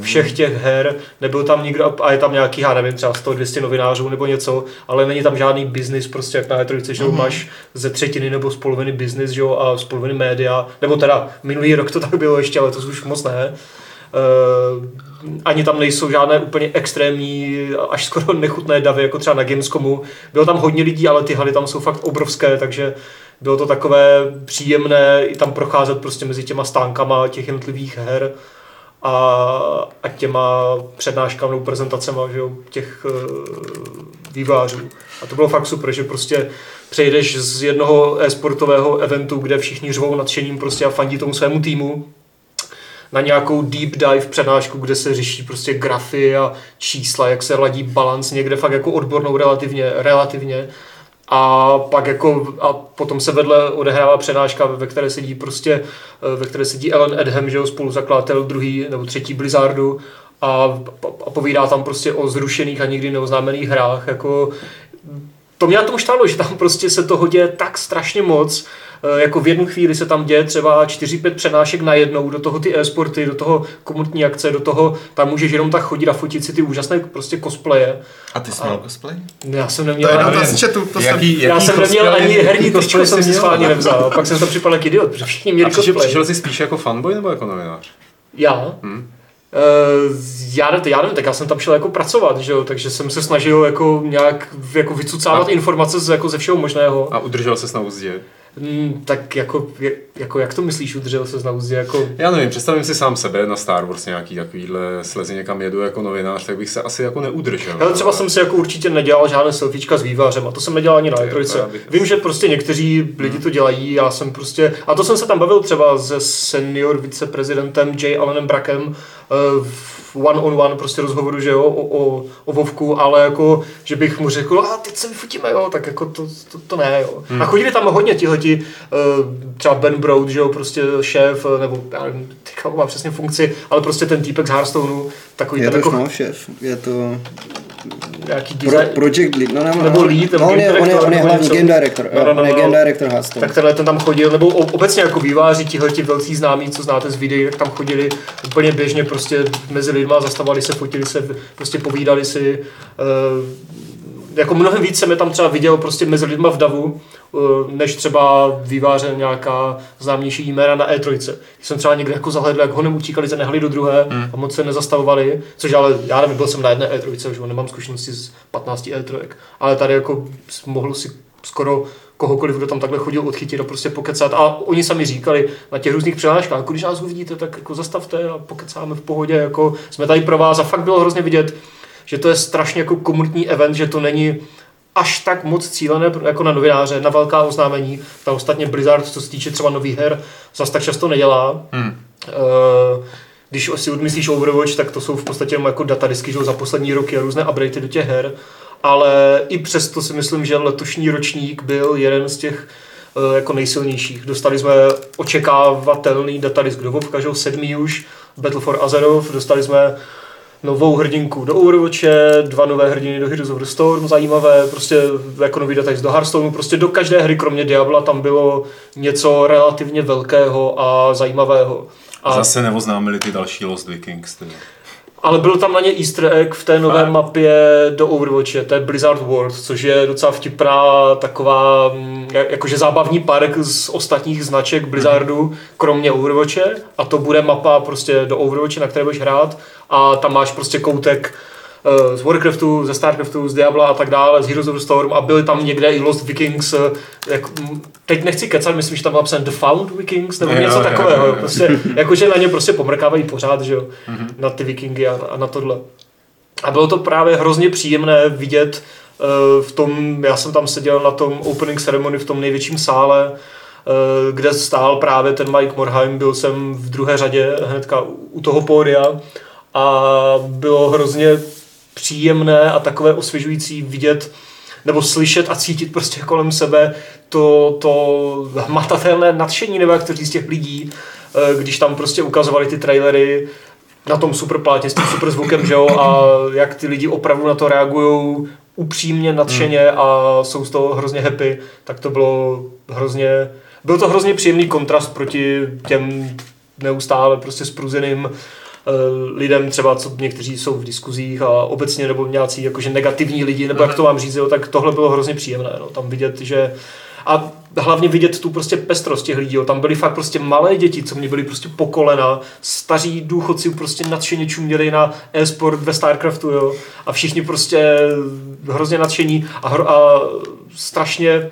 všech těch her. Nebyl tam nikdo, a je tam nějaký, já nevím, třeba 100-200 novinářů nebo něco, ale není tam žádný biznis, prostě jak na E3, že hmm. máš ze třetiny nebo z poloviny biznis, že jo, a z poloviny média, nebo teda minulý rok to tak bylo ještě, ale to už moc ne. Uh, ani tam nejsou žádné úplně extrémní, až skoro nechutné davy, jako třeba na Gamescomu. Bylo tam hodně lidí, ale ty haly tam jsou fakt obrovské, takže bylo to takové příjemné i tam procházet prostě mezi těma stánkama těch jednotlivých her a, a těma přednáškami nebo prezentacemi těch uh, vývářů. A to bylo fakt super, že prostě přejdeš z jednoho e-sportového eventu, kde všichni řvou nadšením prostě a fandí tomu svému týmu, na nějakou deep dive přednášku, kde se řeší prostě grafy a čísla, jak se ladí balans někde fakt jako odbornou relativně, relativně a pak jako, a potom se vedle odehrává přednáška, ve které sedí prostě, eh, ve které sedí Ellen Edham, že jo, spoluzakladatel druhý nebo třetí Blizzardu a, a povídá tam prostě o zrušených a nikdy neoznámených hrách, jako to mě na tom štálo, že tam prostě se toho děje tak strašně moc, jako v jednu chvíli se tam děje třeba 4-5 přenášek najednou, do toho ty e-sporty, do toho komunitní akce, do toho tam můžeš jenom tak chodit a fotit si ty úžasné prostě cosplaye. A ty jsi měl cosplay? Já jsem neměl to je ani, z chatu, to jaký, jsem... jaký já jsem neměl cosplay, ani herní tričko, jsem si schválně nevzal. Pak jsem to připadal jak idiot, protože všichni měli A přišel, cosplay. přišel jsi spíš jako fanboy nebo jako novinář? Já? Hmm. Uh, já, nevím, já nevím, tak já jsem tam šel jako pracovat, že jo, takže jsem se snažil jako nějak jako vycucávat A- informace z, jako ze všeho možného. A udržel se na úzdě? Mm, tak jako, jako, jak to myslíš, udržel se na úzdě, jako... Já nevím, představím si sám sebe na Star Wars nějaký takovýhle slezi někam jedu jako novinář, tak bych se asi jako neudržel. Ale třeba jsem si jako určitě nedělal žádné selfiečka s vývářem a to jsem nedělal ani na Ty jo, E3. já bych- Vím, že prostě někteří lidi to dělají, já jsem prostě, a to jsem se tam bavil třeba se senior viceprezidentem J. Allenem Brackem eh, v one on one prostě rozhovoru, že jo, o, o, o Vovku, ale jako, že bych mu řekl, a teď se vyfotíme, jo, tak jako to, to, to ne, jo. Hmm. A chodili tam hodně tihleti, eh, třeba Ben Broad, že jo, prostě šéf, eh, nebo já nevím, teďka má přesně funkci, ale prostě ten týpek z Hearthstoneu, takový Je ten to jako jako... šéf, je to nějaký pro, project lead, no, no, Nebo no, lead, nebo no, on, je, on, je, on je nebo hlavní game director, No, no, no, on je no. game director Hearthstone. tak tenhle ten tam chodil, nebo obecně jako výváři, tihle ti velcí známí, co znáte z videí, tak tam chodili úplně běžně prostě mezi lidma, zastavovali se, fotili se, prostě povídali si. eh, jako mnohem víc jsem je tam třeba viděl prostě mezi lidma v davu, eh, než třeba výváře nějaká známější jména na E3. Když jsem třeba někde jako zahledl, jak honem utíkali ze nehali do druhé Hmm. a moc se nezastavovali, což ale já nevím, byl jsem na jedné E3, že jo, nemám zkušenosti z 15 E3, ale tady jako mohl si skoro kohokoliv, kdo tam takhle chodil, odchytit a prostě pokecat. A oni sami říkali na těch různých přihláškách, jako když nás uvidíte, tak jako zastavte a pokecáme v pohodě, jako jsme tady pro vás a fakt bylo hrozně vidět, že to je strašně jako komunitní event, že to není až tak moc cílené jako na novináře, na velká oznámení. Ta ostatně Blizzard, co se týče třeba nových her, zas tak často nedělá. Hmm. Eh, když si odmyslíš Overwatch, tak to jsou v podstatě jako datadisky že za poslední roky a různé updaty do těch her. Ale i přesto si myslím, že letošní ročník byl jeden z těch eh, jako nejsilnějších. Dostali jsme očekávatelný datadisk do Vovka, že sedmý už, Battle for Azeroth, dostali jsme novou hrdinku do Overwatche, dva nové hrdiny do Heroes of the Storm, zajímavé, prostě jako nový datadisk do Hearthstoneu, prostě do každé hry, kromě Diabla, tam bylo něco relativně velkého a zajímavého. A zase neoznámili ty další Lost Vikings. Tedy. Ale byl tam na ně easter egg v té nové Fakt? mapě do Overwatche, to je Blizzard World, což je docela vtipná taková, mm, jakože zábavní park z ostatních značek Blizzardu, mm. kromě Overwatche a to bude mapa prostě do Overwatche, na které budeš hrát a tam máš prostě koutek z Warcraftu, ze Starcraftu, z Diabla a tak dále, z Heroes of the Storm a byly tam někde i Lost Vikings, eh, jak, teď nechci kecat, myslím, že tam byl napsaný The Found Vikings nebo něco jo, takového, jo, jo. prostě, jakože na ně prostě pomrkávají pořád, že jo, mm-hmm. na ty Vikingy a, a na tohle. A bylo to právě hrozně příjemné vidět uh, v tom, já jsem tam seděl na tom opening ceremony v tom největším sále, kde stál právě ten Mike Morheim, byl jsem v druhé řadě hnedka u toho pódia a bylo hrozně příjemné a takové osvěžující vidět nebo slyšet a cítit prostě kolem sebe to, to hmatatelné nadšení, nebo jak to říct, těch lidí, eh, když tam prostě ukazovali ty trailery na tom super plátě s tím super zvukem, že jo, a jak ty lidi opravdu na to reagují upřímně, nadšeně hmm. a jsou z toho hrozně happy, tak to bylo hrozně, byl to hrozně příjemný kontrast proti těm neustále prostě spruzeným Eh, lidem třeba, co někteří jsou v diskuzích a obecně nebo nějací jakože negativní lidi, nebo jak to vám říct, jo, tak tohle bylo hrozně příjemné. No. Tam vidět, že a hlavně vidět tu prostě pestrost těch lidí. Jo. Tam byly fakt prostě malé děti, co mě byly prostě pokolena, staří důchodci prostě nadšeně čuměli na e-sport ve StarCraftu, jo. A všichni prostě hrozně nadšení a, hro, a strašně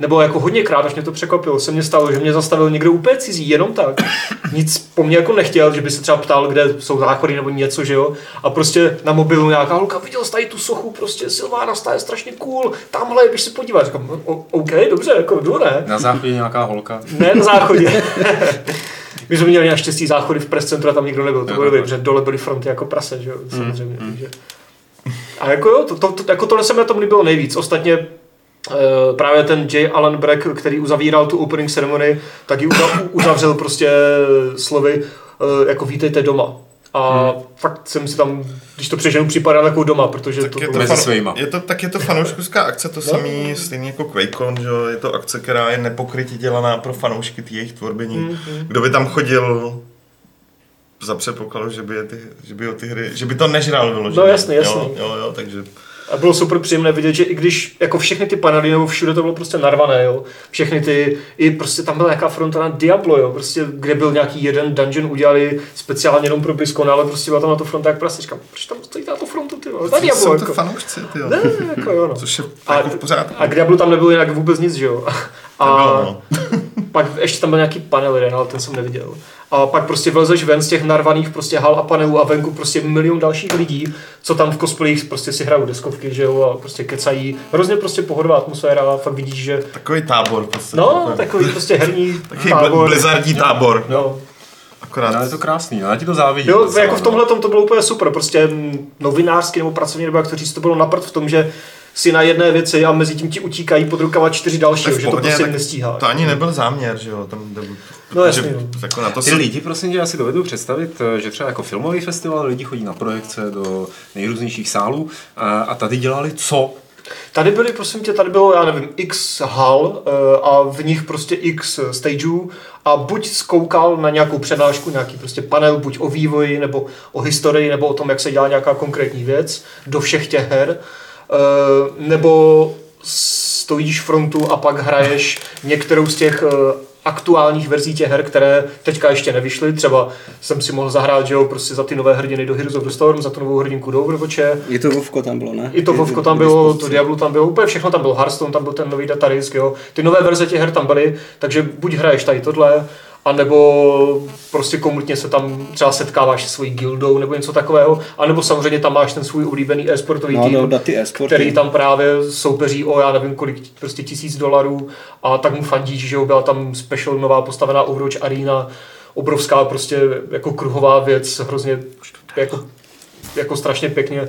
nebo jako hodněkrát, až mě to překvapilo, se mě stalo, že mě zastavil někdo úplně cizí, jenom tak. Nic po mně jako nechtěl, že by se třeba ptal, kde jsou záchody nebo něco, že jo. A prostě na mobilu nějaká holka, viděl jsi tady tu sochu, prostě Silvána, ta je strašně cool, tamhle, běž se podívat. Říkám, OK, dobře, jako jdu, ne? Na záchodě nějaká holka. Ne, na záchodě. My jsme měli naštěstí záchody v press centru a tam nikdo nebyl. To bylo protože dole byly fronty jako prase, že jo, mm, samozřejmě. Mm, mm. A jako jo, to, to, to, jako tohle se mi na tom líbilo nejvíc. Ostatně právě ten J. Allen Brack, který uzavíral tu opening ceremony, tak ji uzavřel prostě slovy eh, jako vítejte doma. A hmm. fakt jsem si tam, když to přeženu, připadal jako doma, protože tak to, je to, mezi svýma. Je to, tak je to fanouškovská akce, to no. samý stejný jako QuakeCon, že je to akce, která je nepokrytě dělaná pro fanoušky té jejich tvorby. Hmm, hmm. Kdo by tam chodil za předpokladu, že by, je ty, že by, ty hry, že by to nežral vyloženě. No jasně, jasně. Jo, jo, jo, takže a bylo super příjemné vidět, že i když jako všechny ty panely, nebo všude to bylo prostě narvané, jo. Všechny ty, i prostě tam byla nějaká fronta na Diablo, jo. Prostě, kde byl nějaký jeden dungeon udělali speciálně jenom pro Biskon, ale prostě byla tam na to fronta jak prasička. Proč tam stojí na to frontu, ty jo? Na Diablo, jsou jako. to fanoušci, ty jo. Ne, jako jo, no. Což je a, jako v pořádku. A k Diablo tam nebylo jinak vůbec nic, že jo. A, no. pak ještě tam byl nějaký panel jeden, ale ten jsem neviděl a pak prostě vlezeš ven z těch narvaných prostě hal a panelů a venku prostě milion dalších lidí, co tam v cosplayích prostě si hrajou deskovky, že jo, a prostě kecají. Hrozně prostě pohodová atmosféra a fakt vidíš, že... Takový tábor prostě. No, takový prostě herní Takový tábor. blizzardní tábor. No. Akorát. No, je to krásný, já ti to závidí. Jo, jako v tomhle to bylo úplně super, prostě novinářský nebo pracovní nebo jak to říct, to bylo naprt v tom, že si na jedné věci a mezi tím ti utíkají pod rukama čtyři další, že to prostě nestíhá. To ani nebyl záměr, že jo? Tam, no jasně. Že, no. jako na to Ty si... lidi, prosím tě, já si dovedu představit, že třeba jako filmový festival lidi chodí na projekce do nejrůznějších sálů a, a tady dělali co? Tady byly, prosím tě, tady bylo, já nevím, x hal uh, a v nich prostě x stageů a buď zkoukal na nějakou přednášku, nějaký prostě panel, buď o vývoji, nebo o historii, nebo o tom, jak se dělá nějaká konkrétní věc do všech těch her, Eh, nebo stojíš frontu a pak hraješ některou z těch eh, aktuálních verzí těch her, které teďka ještě nevyšly. Třeba jsem si mohl zahrát, že jo, prostě za ty nové hrdiny do Heroes of the Storm, za tu novou hrdinku do Overwatche. I to Vovko tam bylo, ne? I to Vovko tam bylo, to Diablo tam bylo, úplně všechno tam bylo, Hearthstone tam byl ten nový datadisk, jo. Ty nové verze těch her tam byly, takže buď hraješ tady tohle, a nebo prostě komunitně se tam třeba setkáváš s svojí guildou nebo něco takového, a nebo samozřejmě tam máš ten svůj oblíbený e-sportový no, tým, no, e který tam právě soupeří o já nevím kolik, prostě tisíc dolarů a tak mu fandíš, že jo, byla tam special nová postavená Overwatch Arena, obrovská prostě jako kruhová věc, hrozně jako, jako strašně pěkně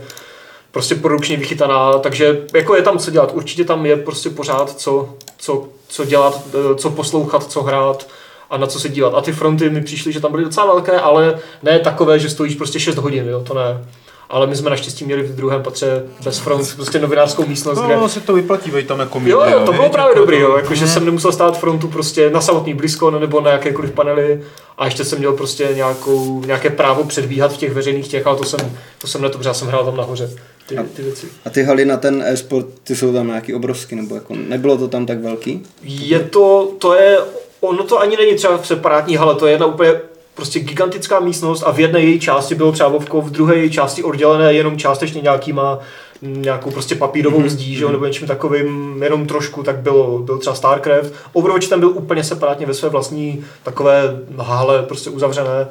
prostě produkčně vychytaná, takže jako je tam co dělat, určitě tam je prostě pořád co, co co dělat, co poslouchat, co hrát a na co se dívat. A ty fronty mi přišly, že tam byly docela velké, ale ne takové, že stojíš prostě 6 hodin, jo, to ne. Ale my jsme naštěstí měli v druhém patře bez front, prostě novinářskou místnost, kde... No, se to vyplatí, vej tam jako Jo, jo, to bylo právě jako dobrý, to- jo, jakože jsem nemusel stát frontu prostě na samotný blízko nebo na jakékoliv panely a ještě jsem měl prostě nějakou, nějaké právo předbíhat v těch veřejných těch, ale to jsem, to jsem netobře, já jsem hrál tam nahoře ty, ty věci. A ty haly na ten e-sport, ty jsou tam nějaký obrovský, nebo jako nebylo to tam tak velký? Je to, to je, ono to ani není třeba v separátní hale, to je jedna úplně prostě gigantická místnost a v jedné její části bylo třeba Vovko, v druhé její části oddělené jenom částečně nějakýma mm, nějakou prostě papírovou Mhm. zdí, že jo, nebo něčím takovým, jenom trošku, tak bylo, byl třeba StarCraft. Overwatch tam byl úplně separátně ve své vlastní takové hale prostě uzavřené.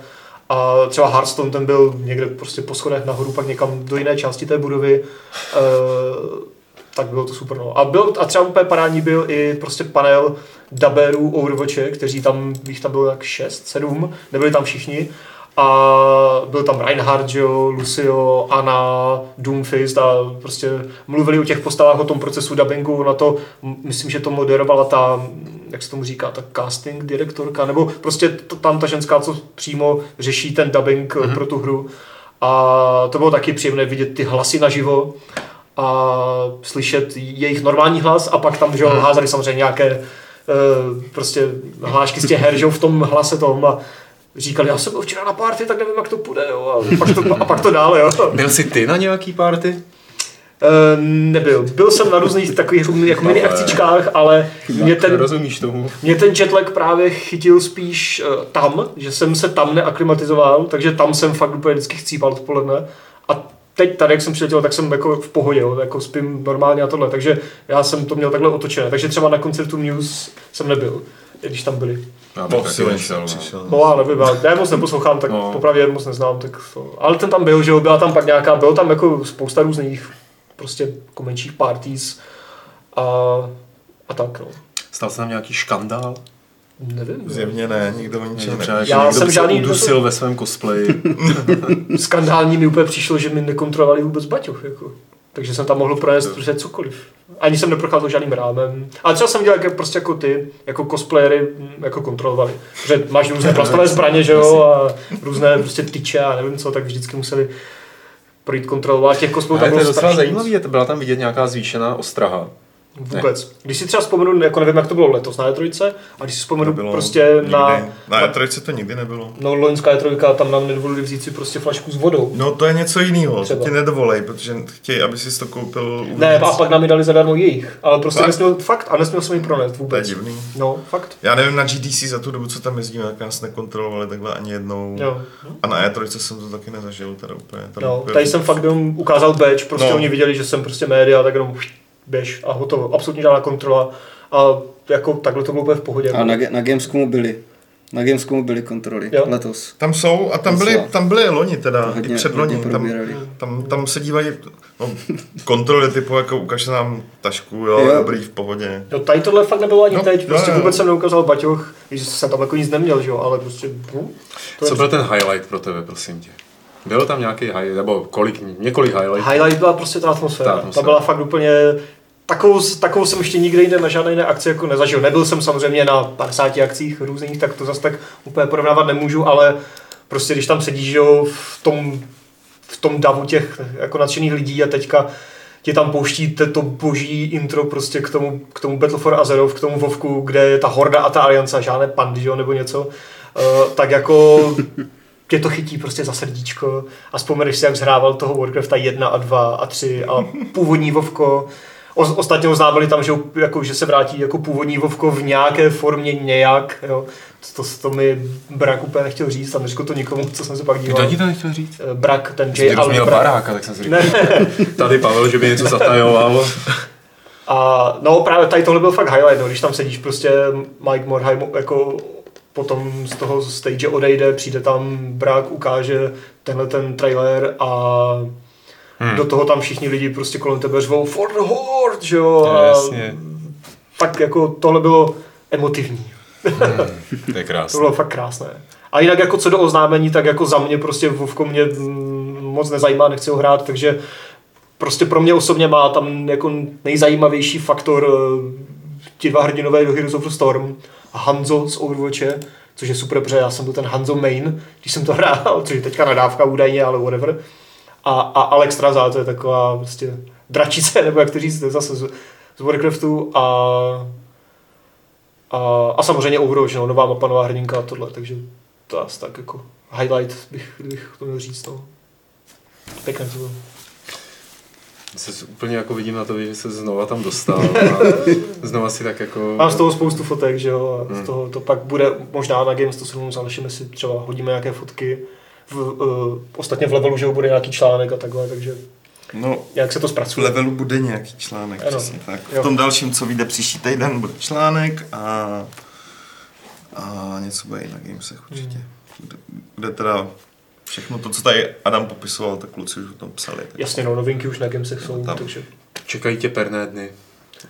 A třeba Hearthstone ten byl někde prostě po schodech nahoru, pak někam do jiné části té budovy. E, tak bylo to super. No. A, byl, a třeba úplně parádní byl i prostě panel daberů Overwatche, kteří tam, jich tam bylo jak 6, 7, nebyli tam všichni. A byl tam Reinhardt, že jo, Lucio, Anna, Doomfist a prostě mluvili o těch postavách, o tom procesu dubbingu, na to, myslím, že to moderovala ta, jak se tomu říká, ta casting direktorka, nebo prostě to, tam ta ženská, co přímo řeší ten dubbing mm-hmm. pro tu hru. A to bylo taky příjemné vidět ty hlasy naživo a slyšet jejich normální hlas a pak tam, že jo, házeli samozřejmě nějaké eh, prostě hlášky z těch her, že v tom hlase tom a říkali, já jsem byl včera na party, tak nevím, jak to půjde, jo, a pak to, a pak to dále, jo. Byl jsi ty na nějaký party? Eh, nebyl. Byl jsem na různých takových jako mini akcičkách, ale mě ten, Rozumíš tomu? mě ten jetlag právě chytil spíš uh, tam, že jsem se tam neaklimatizoval, takže tam jsem fakt úplně vždycky chcípal odpoledne. A teď tady, jak jsem přiletěl, tak jsem jako v pohodě, jo, jako spím normálně a tohle, takže já jsem to měl takhle otočené. Takže třeba na koncertu Muse jsem nebyl, i když tam byli. Já bych taky nešel, no. přišel. No ale nevím, já- já moc neposlouchám, tak No. no. popravdě moc neznám, tak to. Ale ten tam byl, že jo, byla tam pak nějaká, bylo tam jako spousta různých prostě jako menších parties a, a tak, no. Stal se tam nějaký škandál? Nevím. Zjevně ne, nikdo o ničem neví. že Já jsem žádný- udusil ve svém cosplayi. skandální mi úplně přišlo, že mi nekontrolovali vůbec baťoch, jako. Takže jsem tam mohl pronést prostě cokoliv. Ani jsem neprocházel žádným rámem. Ale třeba jsem dělal jak, prostě jako ty, jako cosplayery, mm, jako kontrolovali. Protože máš různé plastové zbraně, že jo, a různé prostě tyče a nevím co, tak vždycky museli projít kontrolovat. Těch cosplayů Ale tam to je bylo docela je- byla tam vidět nějaká zvýšená ostraha. Vůbec. Když si třeba vzpomenu, jako nevím, jak to bylo letos na E3, a když si vzpomenu Nebylo prostě nikdy. na, Na E3 to nikdy nebylo. no loňská E3, tam nám nedovolili vzít si prostě flašku s vodou. No to je něco jiného, to ti nedovolej, protože chtějí, aby si to koupil uvnitř. Ne, a pak nám ji dali zadarmo jejich. Ale prostě Fakt? nesměl, fakt, a nesměl jsem ji pronést To je vůbec. divný. No, fakt. Já nevím, na GDC za tu dobu, co tam jezdíme, tak nás nekontrolovali takhle ani jednou. Jo. A na E3 jsem to taky nezažil, teda úplně. Tam No, byl- tady jsem fakt jenom ukázal badge, prostě No. oni viděli, že jsem prostě média, tak jenom běž a hotovo. Absolutně žádná kontrola. A jako takhle to bylo úplně v pohodě. A na, na Gamescomu byly. Na Gamescomu byly kontroly Jo. letos. Tam jsou a tam byly, tam byly loni teda, Hodně- i před hodně loni. Tam, tam, tam se dívají no, kontroly typu jako ukaž nám tašku, jo, Jo. dobrý, v pohodě. No tady tohle fakt nebylo ani No, teď, jo, prostě jo. vůbec jsem neukázal baťoch, když jsem tam jako nic neměl, že jo, ale prostě... Hm, to Co byl ten highlight pro tebe, prosím tě? Byl tam nějaký highlight, nebo kolik, několik highlightů? Highlight byla prostě ta atmosféra. Ta Ta, atmosféra. byla fakt úplně... Takovou, takovou jsem ještě nikde jinde na žádné jiné akci jako nezažil. Nebyl jsem samozřejmě na 50 akcích různých, tak to zase tak úplně porovnávat nemůžu, ale prostě když tam sedíš jo, v tom, v tom davu těch jako nadšených lidí a teďka ti tam pouštíte to boží intro prostě k tomu, k tomu Battle for Azeroth, k tomu Vovku, kde je ta Horda a ta Aliance žádné pandy, jo, nebo něco, uh, tak jako tě to chytí prostě za srdíčko a vzpomeneš si, jak zhrával toho Warcrafta 1 a 2 a 3 a původní Vovko. O, ostatně oznámili tam, že, jako, že se vrátí jako původní Vovko v nějaké formě nějak. Jo. To, to, to mi Brak úplně nechtěl říct a neřekl to nikomu, co jsem se pak díval. Kdo ti to nechtěl říct? Eh, Brak, ten J. Allen Brak. baráka, tak jsem si říkal. Ne, Tady Pavel, že by něco zatajoval. A no právě tady tohle byl fakt highlight, no, když tam sedíš prostě Mike Morheim jako potom z toho stage odejde, přijde tam Brak, ukáže tenhle ten trailer a hmm. do toho tam všichni lidi prostě kolem tebe řvou for the horde, že jo? A Jasně. fakt jako tohle bylo emotivní. To je To krásné. bylo fakt krásné. A jinak jako co do oznámení, tak jako za mě prostě Vovko mě mm, moc nezajímá, nechci ho hrát, takže prostě pro mě osobně má tam jako nejzajímavější faktor eh, ti dva hrdinové do Heroes of the Storm a Hanzo z Overwatche, což je super, protože já jsem byl ten Hanzo main, když jsem to hrál, což je teďka nadávka údajně, ale whatever. A, a Alex Traza, to je taková prostě dračice, nebo jak to říct, to je zase z, z Warcraftu a, a, a samozřejmě Overwatch, no, nová mapa, nová hrdinka a tohle, takže to asi tak jako highlight bych, bych to měl říct, no. Pěkné to bylo. Se úplně jako vidím na to, že se znova tam dostal a znova si tak jako... Mám z toho spoustu fotek, že jo, a z toho to pak bude možná na Games 107 zalešíme si třeba hodíme nějaké fotky. V, uh, ostatně v levelu, že jo, bude nějaký článek a takhle, takže No, jak se to v zpracuje. levelu bude nějaký článek, Ano. přesně tak. Jo. V tom dalším, co vyjde příští týden, bude článek a, a něco bude i na Gamesech určitě. Hmm. Kde, kde teda všechno to, co tady Adam popisoval, tak kluci už o tom psali. Tak Jasně, no, novinky už na Gamesech jsou, Tam. takže... Čekají tě perné dny,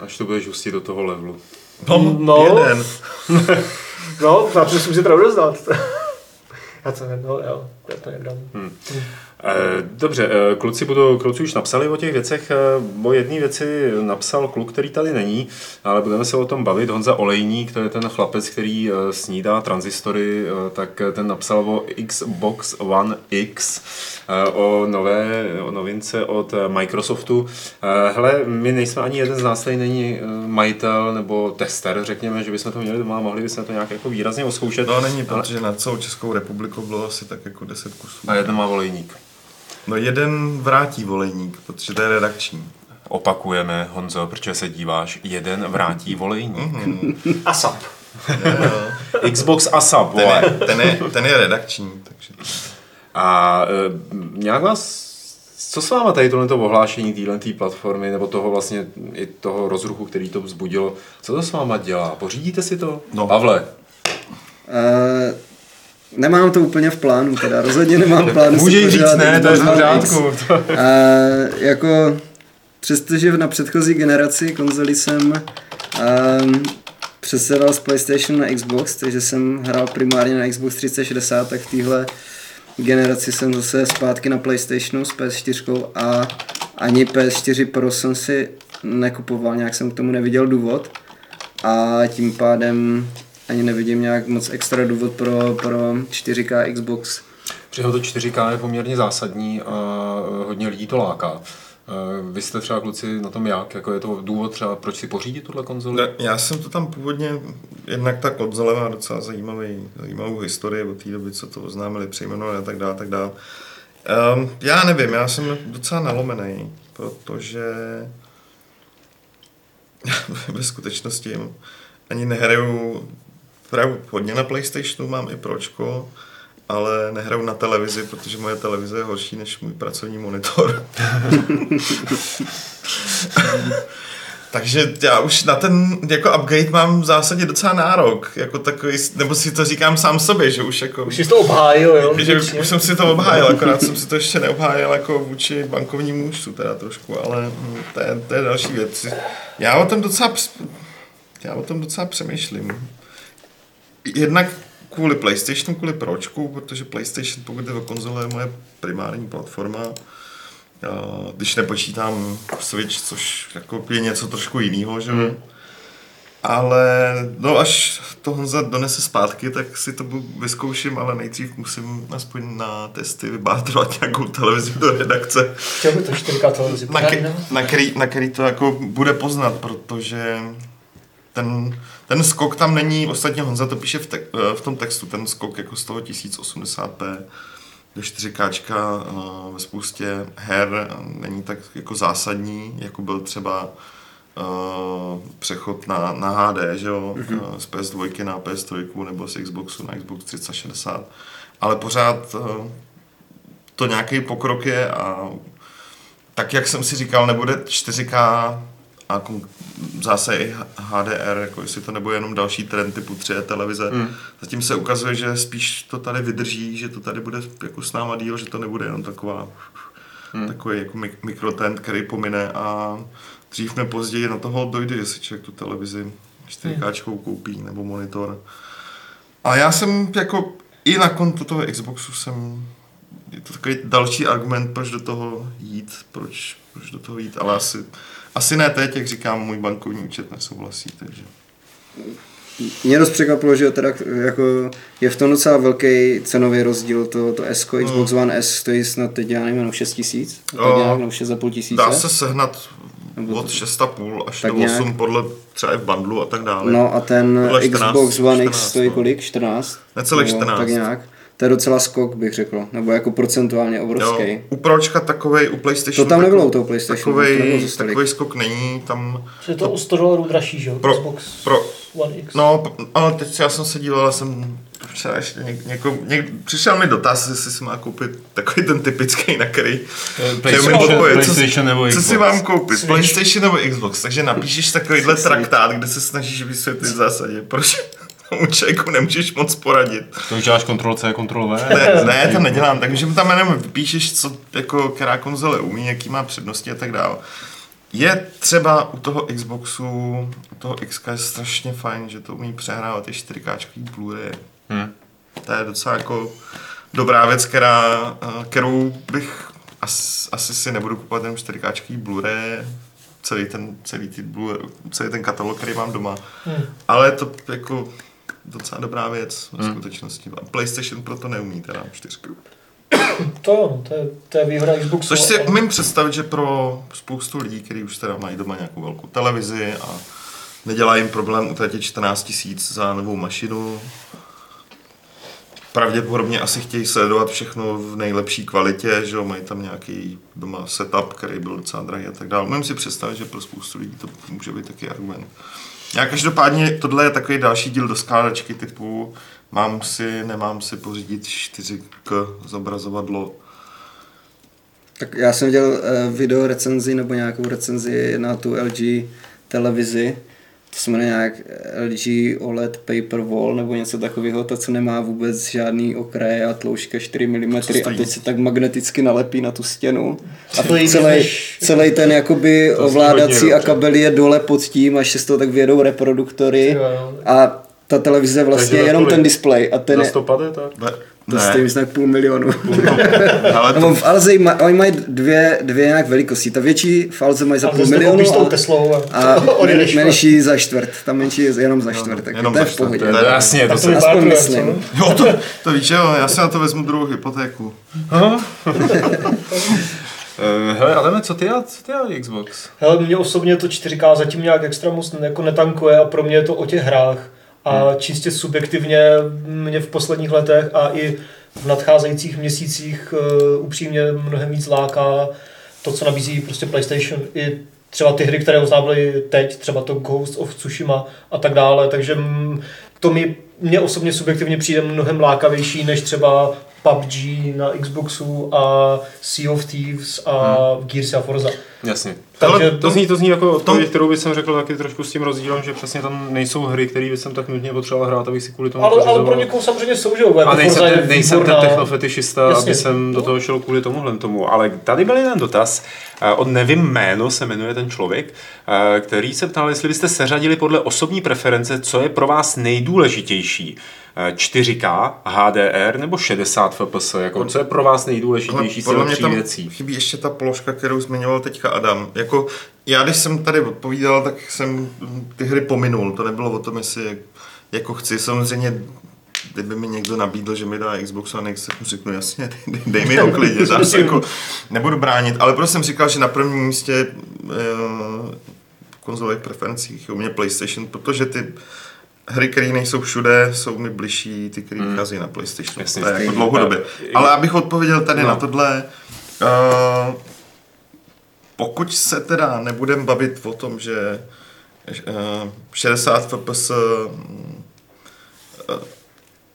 až to budeš hustit do toho levelu. No, No. jeden. No, to musím si teda rozdat. já to ne, no, jo, já to nedám. Eh, Dobře, eh, kluci, budou, kluci už napsali o těch věcech. eh, O jedné věci napsal kluk, který tady není, ale budeme se o tom bavit. Honza Olejník, to je ten chlapec, který eh, snídá transistory, eh, tak eh, ten napsal o Xbox One X, eh, o nové o novince od eh, Microsoftu. Eh, Hele, my nejsme ani jeden z nás, který není eh, majitel nebo tester, řekněme, že bychom to měli doma, mohli bychom to nějak jako výrazně oskoušet. No není, Ale- protože na celou Českou republiku bylo asi tak jako 10 kusů. A jeden má Olejník. No jeden vrátí volejník, protože to je redakční. Opakujeme, Honzo, protože se díváš, jeden vrátí volejník. Mhm. ASAP. Xbox ASAP, Ten je, ten je, ten je redakční, takže... A e, nějak vás, co s váma tady tohle ohlášení téhle platformy, nebo toho vlastně i toho rozruchu, který to vzbudilo, co to s váma dělá? Pořídíte si to? No. Pavle, Uh, nemám to úplně v plánu, teda rozhodně nemám v plánu. můžeš říct ne, to je v pořádku. A jako, přestože na předchozí generaci konzolí jsem um, přesedal z PlayStation na Xbox, takže jsem hrál primárně na Xbox 360, tak v téhle generaci jsem zase zpátky na PlayStationu s PS4 a ani PS4 Pro jsem si nekupoval, nějak jsem k tomu neviděl důvod a tím pádem ani nevidím nějak moc extra důvod pro, pro 4K Xbox. Přiho to 4K je poměrně zásadní a e, hodně lidí to láká. E, Vy jste třeba kluci na tom jak? Jako je to důvod třeba, proč si pořídit tuhle konzoli? Ne, já jsem to tam původně, jednak ta konzole má docela zajímavý, zajímavou historii od té doby, co to oznámili, přejmenovali a tak dále, tak dále. Um, já nevím, já jsem docela nalomený, protože ve skutečnosti ani nehraju, hraju hodně na Playstationu, mám i pročko, ale nehraju na televizi, protože moje televize je horší než můj pracovní monitor. Takže já už na ten jako upgrade mám v zásadě docela nárok, jako takový, nebo si to říkám sám sobě, že už jako... Už jsi to obhájil, jo? že vnitřně. už jsem si to obhájil, akorát jsem si to ještě neobhájil jako vůči bankovnímu účtu teda trošku, ale hm, to je, to je další věc. Já o tom docela, já o tom docela přemýšlím. Jednak kvůli PlayStationu, kvůli pročku, protože PlayStation, pokud je o konzole, je moje primární platforma. Když nepočítám Switch, což jako je něco trošku jiného, že hmm. Ale no až to Honza donese zpátky, tak si to vyzkouším, ale nejdřív musím aspoň na testy vybátrovat nějakou televizi do redakce, Chtěl by to 4K televizi. na, ke, na, který, na který to jako bude poznat, protože ten, ten skok tam není, ostatně Honza to píše v, te, v tom textu, ten skok jako z toho 1080p do 4K uh, ve spoustě her není tak jako zásadní, jako byl třeba uh, přechod na, na HD, že jo, mm-hmm. z PS2 na PS3 nebo z Xboxu na Xbox 360, ale pořád uh, to nějaký pokrok je a tak jak jsem si říkal, nebude 4K a kon- zase i HDR, jako jestli to nebude jenom další trend typu 3 televize. Hmm. Zatím se ukazuje, že spíš to tady vydrží, že to tady bude jako s náma díl, že to nebude jenom taková Hmm. takový jako mik- mikrotrend, který pomine a dřív nebo později na toho dojde, že si člověk tu televizi 4K koupí nebo monitor. A já jsem jako i na konto toho Xboxu jsem je to takový další argument, proč do toho jít, proč, proč do toho jít, ale asi, asi ne teď, jak říkám, můj bankovní účet nesouhlasí, takže. mě dost překvapilo, že teda jako je v tom docela velký cenový rozdíl, to, to S, Xbox One S stojí snad teď, já nevím, 6 tisíc, tak nějak, nebo 6,5 tisíce. Dá se sehnat Nebo od 6,5 až tak do nějak. 8 podle třeba i v bundlu a tak dále. No a ten Podle 14, Xbox One 14, X stojí no. kolik? 14? Necelých Nebo 14. Tak nějak. To je docela skok, bych řekl. Nebo jako procentuálně obrovský. Jo, u Pročka takovej, u PlayStationu To tam nebylo u toho takový- PlayStationu, to Takovej, takovej skok není, tam, Je to o 100 dolarů dražší, že jo? Pro- Xbox pro- One X. no, ale teď já jsem se díval, jsem včera ještě něk, něko, něk, přišel mi dotaz, jestli si má koupit takový ten typický, na který PlayStation, odpovědět, co, PlayStation nebo co Xbox. si mám koupit, Switch. PlayStation nebo Xbox, takže napíšeš takovýhle traktát, kde se snažíš vysvětlit v zásadě, proč tomu člověku nemůžeš moc poradit. To už děláš Ctrl C, Ctrl V? Ne, ne, to nedělám, takže tam jenom vypíšeš, co, jako, která konzole umí, jaký má přednosti a tak dále. Je třeba u toho Xboxu, u toho X je strašně fajn, že to umí přehrávat i 4K Blu-ray. Hm. To je docela jako dobrá věc, která, kterou bych as, asi si nebudu kupovat jenom 4K Blu-ray, celý ten, celý, ty Blu, celý ten katalog, který mám doma. Hmm. Ale je to jako docela dobrá věc ve skutečnosti. A PlayStation proto neumí teda čtyřku. To no, to je, to je výhoda Xboxu. Což si umím představit, že pro spoustu lidí, kteří už teda mají doma nějakou velkou televizi a nedělá jim problém utratit 14 tisíc za novou mašinu, pravděpodobně asi chtějí sledovat všechno v nejlepší kvalitě, že jo, mají tam nějaký doma setup, který byl docela drahý a tak dále. Můžu si představit, že pro spoustu lidí to může být taky argument. Já každopádně, tohle je takový další díl do skládačky typu mám si, nemám si pořídit 4K zobrazovadlo. Tak já jsem dělal uh, video recenzi nebo nějakou recenzi na tu LG televizi. To se jmenuje nějak LG OLED Paper Wall nebo něco takového, to, co nemá vůbec žádný okraje a tloušťka 4 mm a teď se tak magneticky nalepí na tu stěnu. A To je celý, celý ten jakoby ovládací a kabel je dole pod tím, až se z toho tak vyjedou reproduktory. A ta televize je vlastně za jenom ten display a ten je, 100 tak? Ne, to stojí myslím tak půl milionu. ale to, v Alze maj, oni mají dvě, dvě nějak velikosti. Ta větší v Alze mají za půl milionu a, Teslou a, a men, menší za čtvrt. Ta menší je jenom za čtvrt, tak jenom to je za v čtvrt, pohodě. to je- Jasně, to Tak to se... vypadá aspoň to, myslím. jo, to, to víš, jo, já si na to vezmu druhou hypotéku. Uh, hele, Adame, co ty a, co ty a Xbox? Hele, mě osobně to 4K zatím nějak extra moc jako netankuje a pro mě je to o těch hrách. A čistě subjektivně mě v posledních letech a i v nadcházejících měsících uh, upřímně mnohem víc láká to, co nabízí prostě PlayStation. I třeba ty hry, které oznámili teď, třeba to Ghost of Tsushima a tak dále. Takže to mi mně osobně subjektivně přijde mnohem lákavější než třeba PUBG na Xboxu a Sea of Thieves a Gears a Forza. Jasně. Takže to to- zní, to zní jako odpověď, kterou bych jsem řekl taky trošku s tím rozdílem, že přesně tam nejsou hry, které bych jsem tak nutně potřeboval hrát, abych si kvůli tomu Ale, ale pro někoho samozřejmě jsou, že jo, jako A nejsem ten, nejsem ten technofetišista, Jasně. aby jsem do toho šel kvůli tomuhle tomu. Ale tady byl jeden dotaz, eh, od nevím jméno se jmenuje ten člověk, eh, který se ptal, jestli byste seřadili podle osobní preference, co je pro vás nejdůležitější. Eh, 4K, HDR nebo 60 fps, jako co je pro vás nejdůležitější z těch mě tří tam věcí? chybí ještě ta položka, kterou zmiňoval teďka Adam. Jako, já když jsem tady odpovídal, tak jsem ty hry pominul. To nebylo o tom, jestli jako chci. Samozřejmě kdyby mi někdo nabídl, že mi dá Xbox One X, tak mu řeknu jasně, dej, dej mi ho klidně, zase jako nebudu bránit, ale prostě jsem říkal, že na prvním místě uh, konzolových preferencích u mě PlayStation, protože ty hry, které nejsou všude, jsou mi bližší, ty, které vychází na PlayStation. Jasně, to je jako dlouhodobě. A- Ale abych odpověděl tady No. na tohle, uh, pokud se teda nebudem bavit o tom, že uh, 60 fps mm, eh,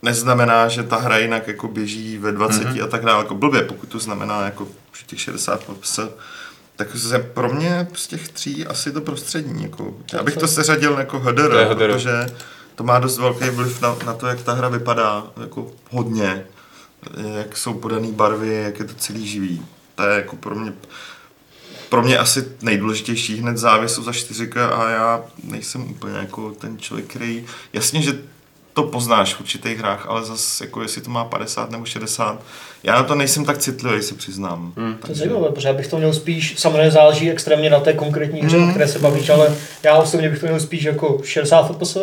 neznamená, že ta hra jinak jako běží ve 20 mm-hmm. a tak dále, jako blbě, pokud to znamená jako že těch 60 fps, tak se pro mě z těch tří asi to prostřední. Jako, já bych to seřadil jako HDR. protože to má dost velký vliv na, na to, jak ta hra vypadá, jako hodně, jak jsou podané barvy, jak je to celý živý. To je jako pro mě pro mě asi nejdůležitější hned závěsu za 4 a já nejsem úplně jako ten člověk, který, jasně, že to poznáš v určitých hrách, ale zase jako jestli to má 50 nebo 60, já na to nejsem tak citlivý, se přiznám. Hmm. To je zajímavé, protože já bych to měl spíš, samozřejmě záleží extrémně na té konkrétní hře, hmm. o které se bavíš, ale já osobně bych to měl spíš jako 60 FPS,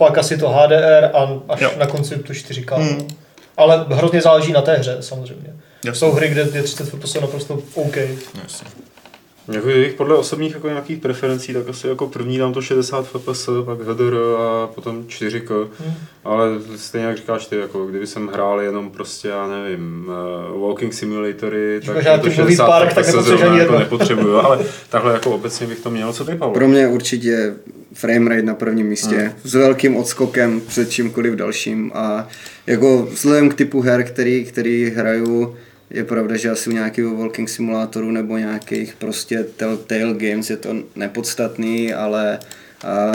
pak asi to HDR a až Jo. na konci to 4K. Hmm. Ale hrozně záleží na té hře samozřejmě. Jasně. Jsou hry, kde je 30 FPS naprosto OK. Jasně. Jako kdybych podle osobních jako nějakých preferencí, tak asi jako první dám to 60 fps, pak HDR a potom 4K. Hmm. Ale stejně jak říkáš ty, jako kdyby jsem hrál jenom prostě, já nevím, uh, walking simulatory, tak Říkáš, já to ty movie park, tak FPS nepotřebuješ zrovna jako jedno. nepotřebuju, ale takhle jako obecně bych to měl, co ty Pavel? Pro mě určitě framerate na prvním místě, Hmm. s velkým odskokem před čímkoliv dalším a jako vzhledem k typu her, který, který hraju, je pravda, že asi u nějakého walking simulátoru nebo nějakých prostě Telltale Games je to nepodstatný, ale a,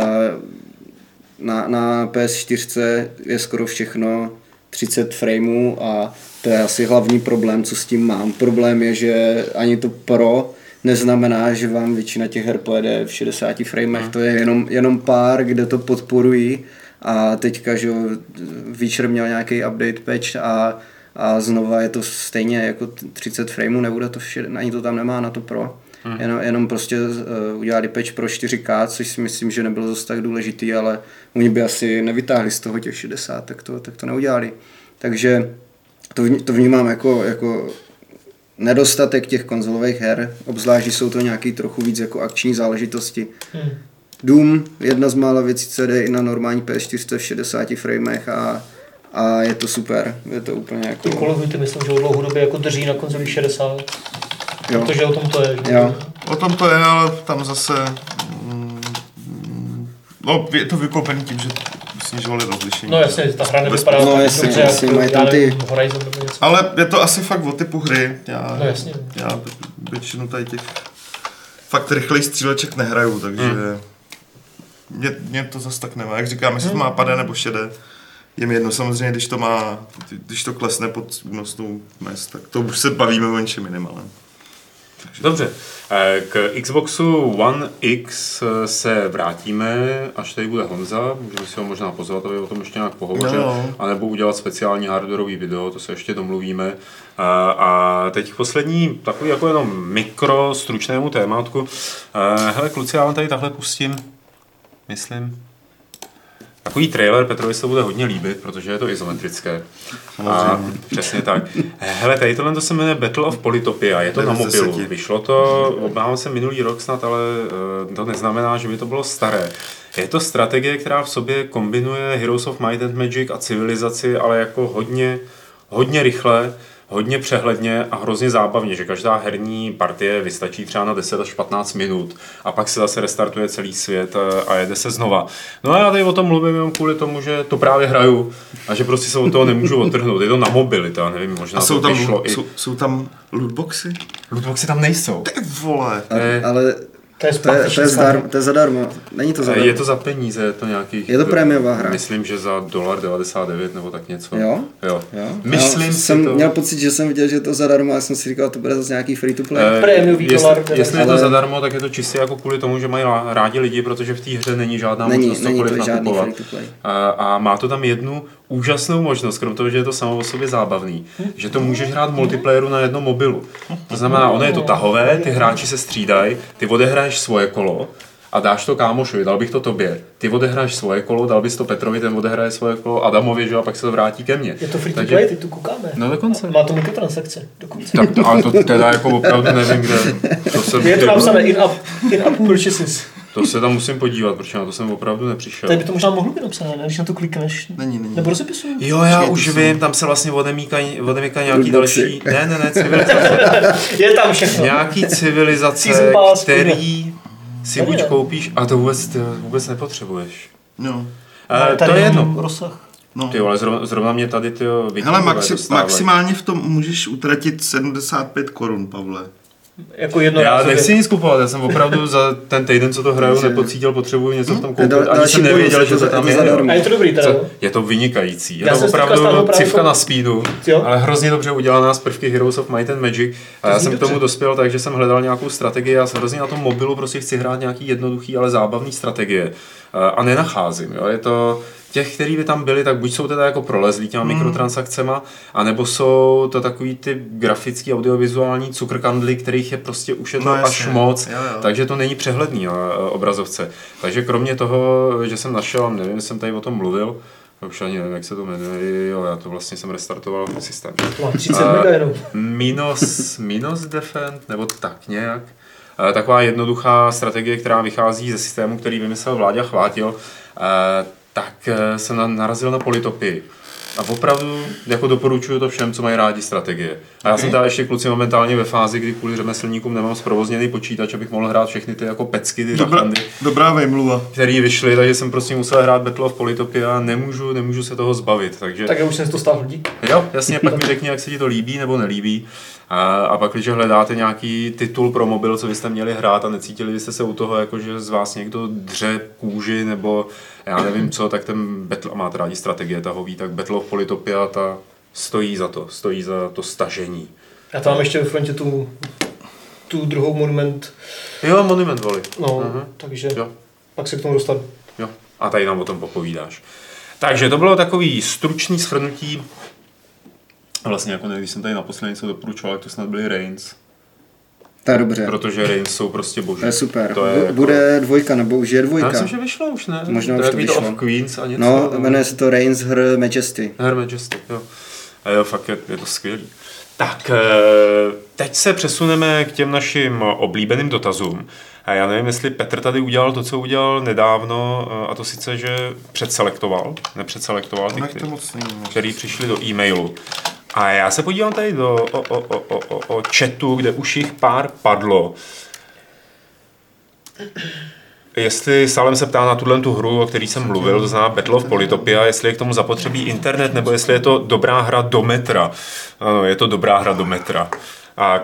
na, na PS4 je skoro všechno 30 frameů a to je asi hlavní problém, co s tím mám. Problém je, že ani to Pro neznamená, že vám většina těch her pojede v 60 framech, to je jenom, jenom pár, kde to podporují a teďka, že Witcher měl nějaký update patch a, a znova je to stejně jako t- 30 frameů, nebude to, vše, ani to tam nemá na to Pro. Hmm. Jenom, jenom prostě uh, udělali patch pro 4K, což si myslím, že nebylo zase tak důležitý, ale oni by asi nevytáhli z toho těch 60, tak to, tak to neudělali. Takže to, to vnímám jako, jako nedostatek těch konzolových her, obzvlášť, že jsou to nějaký trochu víc jako akční záležitosti. Hmm. Doom, jedna z mála věcí, co jde i na normální PS4 v 60 framech a, a je to super. Je to úplně jako... Ty Call of Duty myslím, že o dlouhodobě jako drží na konzoli 60. Jo. Protože o tom to je. že? Jo. O tom to je, ale tam zase... mm, mm, No, je to vykoupený tím, že snižovali rozlišení. No jasně, ta hra nevypadá No tak jasně, dobře, jasně, mají tam ty- Horizon nebo něco. Ale je to asi fakt o typu hry. Já, No jasně. Já většinu tady těch fakt rychlejch stříleček nehraju, takže Hmm. mě, mě to zase tak nemá. Jak říkám, jestli to má pade nebo šedé, je mi jedno samozřejmě, když to má, když to klesne pod únosnou mez, tak to už se bavíme o něčem jiném, ale... Dobře, eh, k Xboxu One X eh, se vrátíme, až tady bude Honza, můžeme si ho možná pozvat, aby o tom ještě nějak pohovořil, No. anebo udělat speciální hardwareový video, to se ještě domluvíme. A, a teď poslední, takový jako jenom mikro, stručnému témátku. Eh, Hele, kluci, já vám tady takhle pustím, myslím, Takový trailer Petrovi se bude hodně líbit, protože je to izometrické. A přesně tak. Hele, tady tohle to se jmenuje Battle of Polytopia, je to na 9 z mobilu. 10. Vyšlo to, obávám se minulý rok snad, ale eh, to neznamená, že by to bylo staré. Je to strategie, která v sobě kombinuje Heroes of Might and Magic a civilizaci, ale jako hodně, hodně rychle, hodně přehledně a hrozně zábavně, že každá herní partie vystačí třeba na 10 až 15 minut a pak se zase restartuje celý svět eh, a jede se znova. No a já tady o tom mluvím jenom kvůli tomu, že to právě hraju a že prostě se od toho nemůžu odtrhnout. Je to na mobily, to já nevím, možná A jsou to tam, vyšlo i... jsou, jsou tam lootboxy? Lootboxy tam nejsou. Ty vole! Ale, ale To je to, je, to, je zdar, to je zadarmo. Není to zadarmo. Je to za peníze, je to nějaký... Je to prémiová hra. Myslím, že za dolar 99 nebo tak něco. Jo? Jo. Jo? Myslím já si jsem to... měl pocit, že jsem viděl, že je to zadarmo a jsem si říkal, to bude zase nějaký free to play. Eh, Prémiový jestli, dolar, jestli je to ale- zadarmo, tak je to čistě jako kvůli tomu, že mají rádi lidi, protože v té hře není žádná není, možnost není to žádný free to play. A, a má to tam jednu úžasnou možnost, krom toho, že je to samo o sobě zábavný, že to můžeš hrát v multiplayeru na jednom mobilu. To znamená, ono je to tahové, ty hráči se střídají, ty odehraješ svoje kolo a dáš to kámošovi, dal bych to tobě. Ty odehraješ svoje kolo, dal bys to Petrovi, ten odehraje svoje kolo Adamovi, že jo, a pak se to vrátí ke mně. Je to free to Takže- play, teď tu koukáme. No dokonce. Má to mikrotransakce dokonce. Tak, to- ale to teda jako opravdu nevím, kde. To, jsem, Je to napsané in-app in-app purchases. To se tam musím podívat, protože na to jsem opravdu nepřišel. Tady by to možná mohlo být napsané, ne? Když na to klikneš. Není, není. Nebo rozepisuju. Jo, já Počkej, už vím, tam se vlastně odemíkají odemíkají nějaký další, ne, ne, ne, civilizace, Je tam všechno. nějaký civilizace, který si buď koupíš a to vůbec, ty vůbec nepotřebuješ. No. Eh, to je jedno. Rozsah. no. Ty vole, zrovna, zrovna mě tady ty Hele, maxi- maximálně v tom můžeš utratit 75 korun, Pavle. Jako jedno Já nechci nic kupovat, já jsem opravdu za ten týden, co to hraju, Takže- nepocítil, potřebuji něco v tom To je koupit, ani další jsem nevěděl, že to tam je. A je to dobrý teda, Co- jo? Je to vynikající. Je Já to opravdu to- na speedu, Jo. ale hrozně dobře udělaná z prvky Heroes of Might and Magic. A já jsem k tomu dospěl tak, že jsem hledal nějakou strategii. Já jsem hrozně na tom mobilu prostě chci hrát nějaký jednoduchý, ale zábavný strategie. a nenacházím. Jo? Je to těch, který by tam byli, tak buď jsou teda jako prolezlí těma Hmm. mikrotransakcema, anebo jsou to takový ty grafický, audiovizuální cukrkandly, kterých je prostě už je to No, až moc, Jo, jo. takže to není přehledný na eh, obrazovce. Takže kromě toho, že jsem našel, nevím, jsem tady o tom mluvil, už ani nevím, jak se to jmenuje, jo, já to vlastně jsem restartoval systém. Má 30 A- mega jenom. Minus, minus defend, nebo tak nějak. Eh, Taková jednoduchá strategie, která vychází ze systému, který vymyslel Vláďa Chvátil, eh, tak eh, jsem na- narazil na polytopii. A opravdu jako doporučuju to všem, co mají rádi strategie. A já jsem tady ještě kluci momentálně ve fázi, kdy kvůli řemeslníkům nemám zprovozněný počítač, abych mohl hrát všechny ty jako pecky, ty Dobrá, rachandy, dobrá vejmluva. který vyšly, takže jsem prostě musel hrát Battle of Polytopia a nemůžu, nemůžu se toho zbavit. Takže Tak já už jsem to stáhl dík. Jo, jasně, pak mi řekni, jak se ti to líbí nebo nelíbí. A, pak, když hledáte nějaký titul pro mobil, co byste měli hrát a necítili byste se u toho, jako že z vás někdo dře kůži nebo já nevím co, tak ten Battle, a máte rádi strategie tahový, tak Battle of Polytopia ta stojí za to, stojí za to stažení. Já tam mám ještě ve frontě tu, tu druhou monument, Jo, Monument Valley. no, Aha. takže Jo, pak se k tomu dostanu. jo. A tady nám o tom popovídáš. Takže to bylo takový stručný shrnutí. Vlastně jako ne, když jsem tady naposledy něco doporučoval, tak to snad byly Reigns. To je dobře. Protože Reigns jsou prostě boží. To je super. To je jako- Bude dvojka, nebo už je Já dvojka. myslím, že vyšlo už, ne? Možná to už to vyšlo. of Queens a něco. No, jmenuje se to Reigns Her Majesty. Her Majesty, jo. A jo, fakt je, je to skvělý. Tak, eh, teď se přesuneme k těm našim oblíbeným dotazům. A já nevím, jestli Petr tady udělal to, co udělal nedávno, eh, a to sice, že předselektoval, nepředselektoval ty, moc. který přišli do e-mailu. A já se podívám tady do o, o, o, o, o, chatu, kde už jich pár padlo. Jestli Salem se ptá na tuhle tu hru, o který jsem mluvil, to znamená Battle of Polytopia, jestli je k tomu zapotřebí internet, nebo jestli je to dobrá hra do metra. Ano, je to dobrá hra do metra. A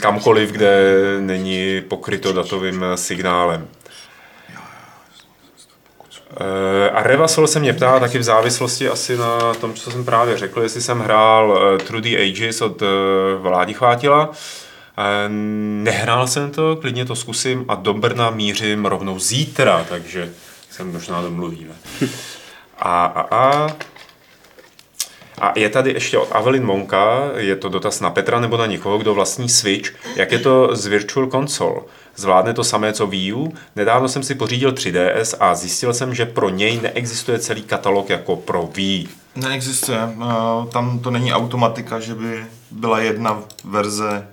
kamkoliv, kde není pokryto datovým signálem. Eh, A Revasol se mě ptá taky v závislosti asi na tom, co jsem právě řekl, jestli jsem hrál eh, Through the Ages od eh, Vládi Chvátila. Eh, Nehrál jsem to, klidně to zkusím a do Brna mířím rovnou zítra, takže se možná domluvíme. A, a, a, a je tady ještě od Avelin Monka, je to dotaz na Petra nebo na někoho, kdo vlastní Switch. Jak je to z Virtual Console? Zvládne to samé, co Wii U? Nedávno jsem si pořídil 3DS a zjistil jsem, že pro něj neexistuje celý katalog jako pro Wii. Neexistuje. No, Tam to není automatika, že by byla jedna verze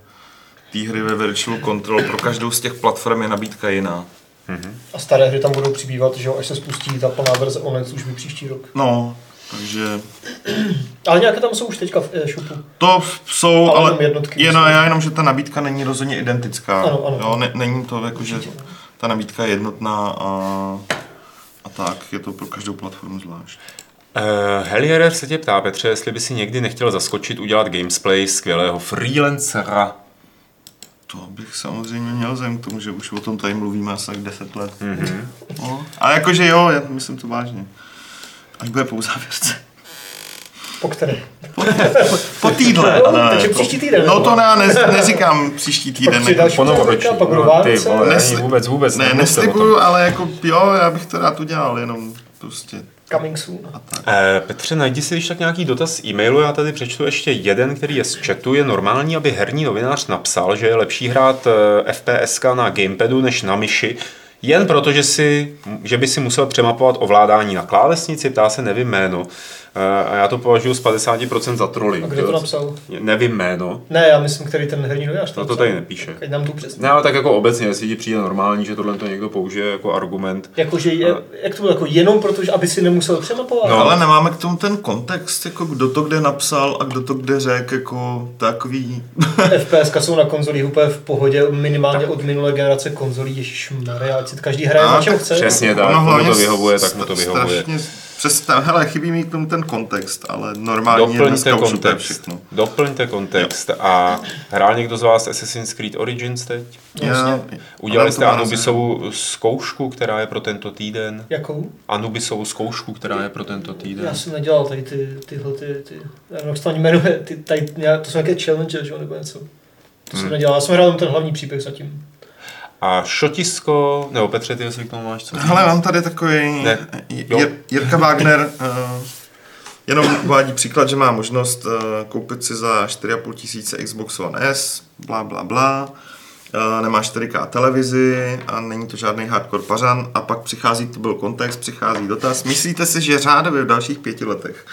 té hry ve Virtual Control. Pro každou z těch platform je nabídka jiná. A staré hry tam budou přibývat, že jo, až se spustí ta plná verze online služby příští rok. No, takže Ale nějaké tam jsou už teďka v e-shopu. to jsou, Ale ale, jenom jednotky je na, já jenom, že ta nabídka není rozhodně identická. Ano, ano. Jo, ne, není to jako, že ta nabídka je jednotná a, a tak, je to pro každou platformu zvlášť. Uh, Helierer se tě ptá, Petře, jestli by si někdy nechtěl zaskočit, udělat gamesplay skvělého freelancera. To bych samozřejmě měl vzhledem k tomu, že už o tom tady mluvíme asi tak 10 let. Mm-hmm. No, a jakože jo, já myslím to vážně. Až bude po závěrce. Po které? Po týdle. No, ale takže po- příští týden, No to já ne, neříkám příští týden. Pak Jako, další- Po novoroční. Pak no, ty vole, Nesli- vůbec, vůbec. ne, neslibuju, ale jako jo, já bych to rád udělal, jenom prostě Coming soon. Eh, Petře, najdi si když tak nějaký dotaz z e-mailu, já tady přečtu ještě jeden, který je z chatu. Je normální, aby herní novinář napsal, že je lepší hrát eh, FPSK na gamepadu než na myši, jen proto, že, si, že by si musel přemapovat ovládání na klávesnici, ptá se nevím jméno. A já to považuji z 50% za trolling. A kdo to napsal? Nevím jméno. Ne, já myslím, který ten herní novinář to No to napsal. tady nepíše. Ať nám tu přesně. Ne, ale tak jako obecně, jestli ti přijde normální, že tohle to někdo použije jako argument. Jakože je, jak to bylo, jako jenom protože, aby si nemusel přemapovat? No. Ale nemáme k tomu ten kontext, jako kdo to kde napsal a kdo to kde řekl, jako takový... FPS jsou na konzolích úplně v pohodě, minimálně od minulé generace konzolí, ježišmarja, ať si každý hraje A, na čem chce. Přesně tak, Ono komu hlavně to vyhovuje, tak mu to vyhovuje. Strašně, přes, hele, chybí mi k tomu ten kontext, ale normálně Doplňte kontext. všechno. Doplňte kontext. A hrál někdo z vás Assassin's Creed Origins teď? Já, Udělali ale jste Anubisovou zkoušku, která je pro tento týden? Jakou? Anubisovou zkoušku, která je pro tento týden. Já jsem nedělal tady ty, tyhle ty, ty, já nevím, jak se to ani jmenuje, ty, tady, to jsou nějaké challenge, že jo, nebo něco. To jsem nedělal, já jsem hrál jenom ten hlavní příběh zatím. A šotisko, nebo Petře, ty jestli k tomu máš co? Hele, mám tady takový Ne. Jirka Wagner, uh, jenom uvádí příklad, že má možnost uh, koupit si za 4,5 tisíce Xbox One S, bla, bla, bla. Uh, nemá 4K televizi a není to žádný hardcore pařan a pak přichází, to byl kontext, přichází dotaz. Myslíte si, že řádově v dalších pěti letech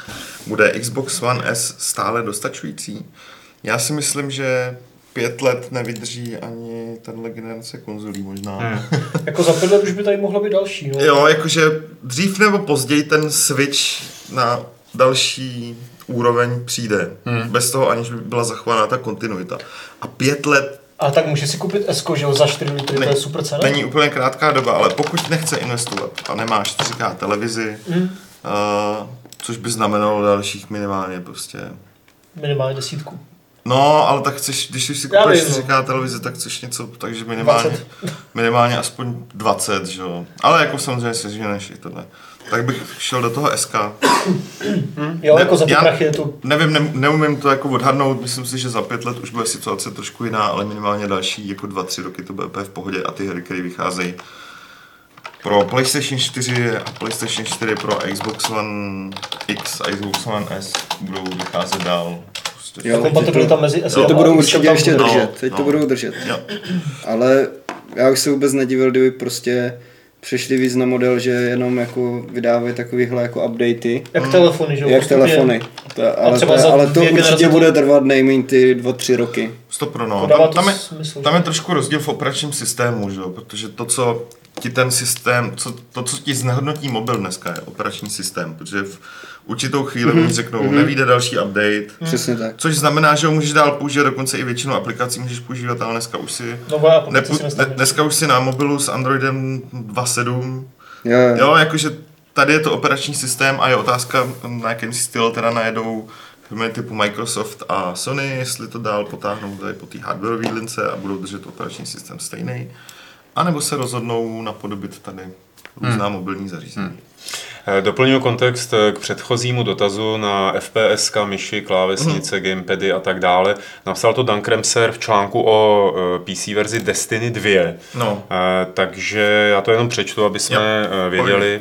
bude Xbox One S stále dostačující? Já si myslím, že pět let nevydrží ani tenhle generace konzolí možná. Hmm. Jako za pět let už by tady mohla být další. No. Jo, jakože dřív nebo později ten switch na další úroveň přijde. Hmm. Bez toho, aniž by byla zachována ta kontinuita. A pět let A tak může si koupit Esko, že jo, za 4 litry, to je super cena. není úplně krátká doba, ale pokud nechce investovat a nemá 4K televizi, Mm. uh, což by znamenalo dalších minimálně prostě Minimálně desítku. No, ale tak chceš, když už si kupuješ vím, no. 4K televizi, tak chceš něco, takže minimálně, 20. minimálně aspoň 20, že jo. Ale jako samozřejmě se ženeš i tohle. Tak bych šel do toho SK. Jo, Ne, jako za ty prachy je to Nevím, ne, neumím to jako odhadnout, myslím si, že za pět let už bude situace trošku jiná, ale minimálně další jako dva, tři roky to bude v pohodě a ty hry, které vycházejí pro PlayStation 4 a PlayStation 4 pro Xbox One X a Xbox One S budou vycházet dál. Prostě. Jo, kompatibilita mezi Teď to budou určitě tam ještě bude. No, držet. Teď to no. budou držet. Jo. Ale já už se vůbec nedivil, kdyby prostě přešli víc na model, že jenom jako vydávají takovýhle jako updaty. Jak telefony, že jo? Jak telefony. To, ale, to, ale to určitě generace to- bude trvat nejméně ty dva, tři roky. Stop pro no. To Tam, to tam, je, tam je trošku rozdíl v operačním systému, že? jo? protože to, co ti ten systém, co, to, co ti znehodnotí mobil dneska, je operační systém, protože v určitou chvíli mm-hmm. řeknou, mm-hmm. nevíde další update, Přesně tak. což znamená, že ho můžeš dál používat, dokonce i většinu aplikací můžeš používat, ale dneska už si, No, nepu, si ne, dneska už si na mobilu s Androidem 2.7, Jo, jo. jo, jakože tady je to operační systém a je otázka, na jakém si styl teda najedou firmy typu Microsoft a Sony, jestli to dál potáhnou tady po té hardwareové lince a budou držet operační systém stejný, anebo se rozhodnou napodobit tady různá hmm. mobilní zařízení. Hmm. Eh, Doplňuji kontext eh, k předchozímu dotazu na FPS, myši, klávesnice, Mhm. gamepady a tak dále. Napsal to Dan Kremser v článku o eh, PC verzi Destiny 2. No, Takže já to jenom přečtu, aby jsme věděli.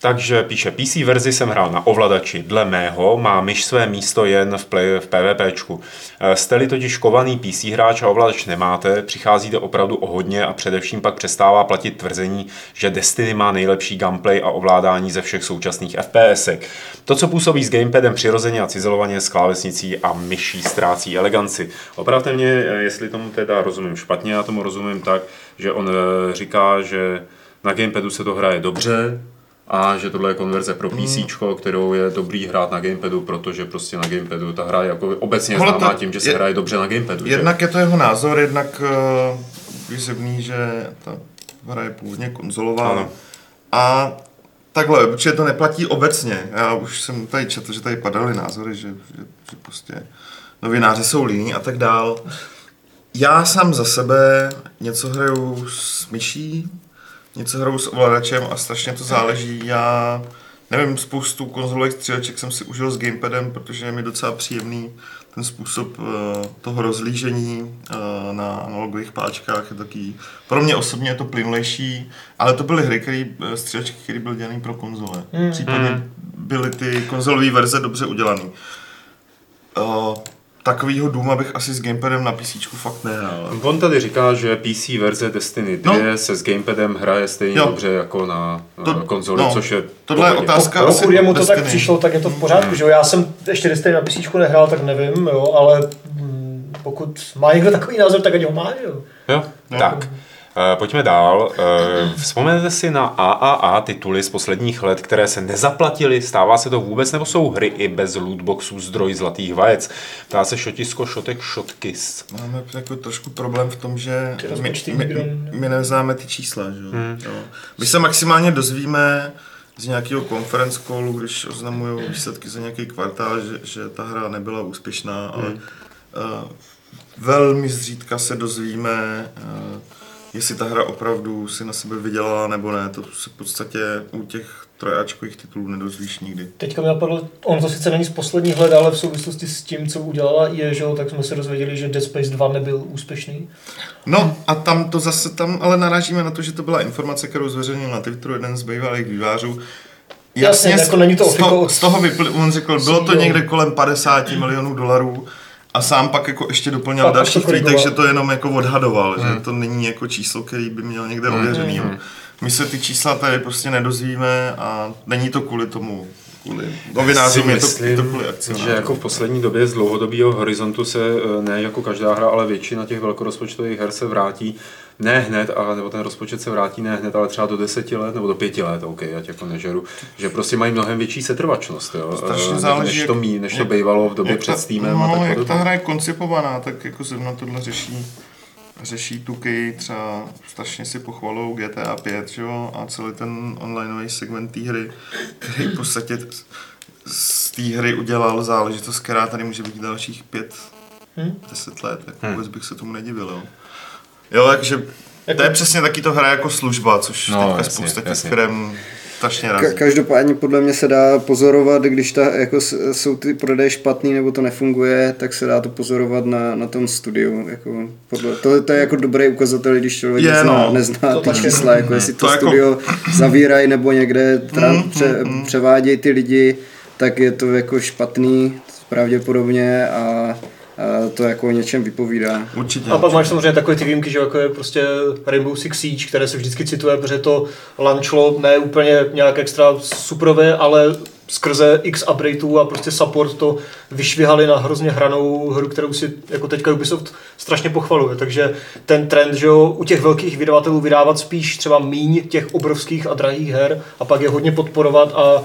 Takže píše, PC verzi jsem hrál na ovladači. Dle mého má myš své místo jen v, play, v PvPčku. Eh, Jste-li totiž kovaný PC hráč a ovladač nemáte, přicházíte opravdu o hodně a především pak přestává platit tvrzení, že Destiny má nejlepší gameplay a ovládání ze všech současných FPSek. To, co působí s gamepadem přirozeně a cizelovaně s klávesnicí a myší ztrácí eleganci. Opravte mě, eh, jestli tomu teda rozumím špatně, já tomu rozumím tak, že on eh, říká, že na gamepadu se to hraje dobře, a že tohle je konverze pro PC, kterou je dobrý hrát na gamepadu, protože prostě na gamepadu ta hra je jako obecně Hele, známá tím, že se je- hraje dobře na gamepadu. že? jednak je to jeho názor, jednak uh, je zjevný, že ta hra je původně konzolová. Ano. A takhle, protože to neplatí obecně. Já už jsem tady četl, že tady padaly názory, že, že, že prostě novináři jsou líní a tak dál. Já sám za sebe něco hraju s myší, něco hraju s ovladačem a strašně to záleží. Já nevím, spoustu konzolových stříleček jsem si užil s gamepadem, protože je mi docela příjemný ten způsob eh, toho rozlížení eh, na analogových páčkách je taký, pro mě osobně je to plynulejší, ale to byly hry, který, střílečky, které byly dělané pro konzole. Mm. Případně byly ty konzolové verze dobře udělané. Uh, takovýho důma bych asi s gamepadem na PC fakt nehrál. On tady říká, že PC verze Destiny 2 No. se s gamepadem hraje stejně Jo. dobře jako na To- to, konzoli, no. což je Tohle je otázka. Pokud asi jemu to tak Destiny. přišlo, tak je to v pořádku, že jo? Já jsem ještě Destiny na PC nehrál, tak nevím, jo, ale mm, pokud má někdo takový názor, tak ať ho má, jo. Jo, No. tak. Eh, Pojďme dál. Eh, Vzpomenete si na AAA tituly z posledních let, které se nezaplatily? Stává se to vůbec, nebo jsou hry i bez lootboxů zdroj zlatých vajec? Ptá se šotisko, šotek, šotkis. Máme jako trošku problém v tom, že my, my, my neznáme ty čísla. Že? Hmm. Jo. My se maximálně dozvíme z nějakého conference callu, když oznamují výsledky za nějaký kvartál, že, že ta hra nebyla úspěšná, ale uh, velmi zřídka se dozvíme, uh, jestli ta hra opravdu si na sebe vydělala nebo ne. To se v podstatě u těch trojáčkových titulů nedozvíš nikdy. Teďka mi napadlo, on to sice není z posledních let, ale v souvislosti s tím, co udělala je, že jo, tak jsme se dozvěděli, že Dead Space 2 nebyl úspěšný. No a tam to zase, tam ale narážíme na to, že to byla informace, kterou zveřejnil na Twitteru jeden z bývalých vývářů. Jasně, jako není to z, toho, z toho vypl, on řekl, bylo to někde kolem 50 milionů dolarů a sám pak jako ještě doplnil Pak další to korigoval. tweetek, že to jenom jako odhadoval, Hmm. že to není jako číslo, který by měl někde ověřený. jo. My se ty čísla tady prostě nedozvíme a není to kvůli tomu, kvůli novinářům, je to, je to kvůli akcionářům. že jako v poslední době z dlouhodobého horizontu se eh, ne jako každá hra, ale většina těch velkorozpočtových her se vrátí ne hned, ale, nebo ten rozpočet se vrátí ne hned, ale třeba do deseti let nebo do pěti let, OK, ať jako nežeru, že prostě mají mnohem větší setrvačnost, jo, Strašně eh, než, záleží, než, to, jak- mí, než to jak- bývalo v době před ta- Steamem no, a tak jak ta hra je koncipovaná, tak jako zrovna tohle řeší řeší tuky, třeba strašně si pochvalou GTA 5, že jo, a celý ten onlineový segment té hry, který v podstatě z- té hry udělal záležitost, která tady může být dalších pět, Hm? deset let, tak Hm. vůbec bych se tomu nedivil, jo. Jo, takže to je přesně taky to hra jako služba, což No, teďka jasně, spousta těch jasně. firm strašně Ka- razí. každopádně podle mě se dá pozorovat, když ta, jako jsou ty prodeje špatný nebo to nefunguje, tak se dá to pozorovat na, na tom studiu. Jako podle, to, to je jako dobrý ukazatel, když člověk Je, nezná, no. nezná To ty taky. čísla, jako jestli to, To jako- studio zavírají nebo někde tra, Mm, pře, mm, mm. převádějí ty lidi, tak je to jako špatný pravděpodobně a to jako o něčem vypovídá. Určitě. A pak máš samozřejmě takové ty výjimky, že jako je prostě Rainbow Six Siege, které se vždycky cituje, protože to launchlo ne úplně nějak extra superové, ale skrze x updateů a prostě support to vyšvihali na hrozně hranou hru, kterou si jako teďka Ubisoft strašně pochvaluje. Takže ten trend, že jo, u těch velkých vydavatelů vydávat spíš třeba míň těch obrovských a drahých her a pak je hodně podporovat a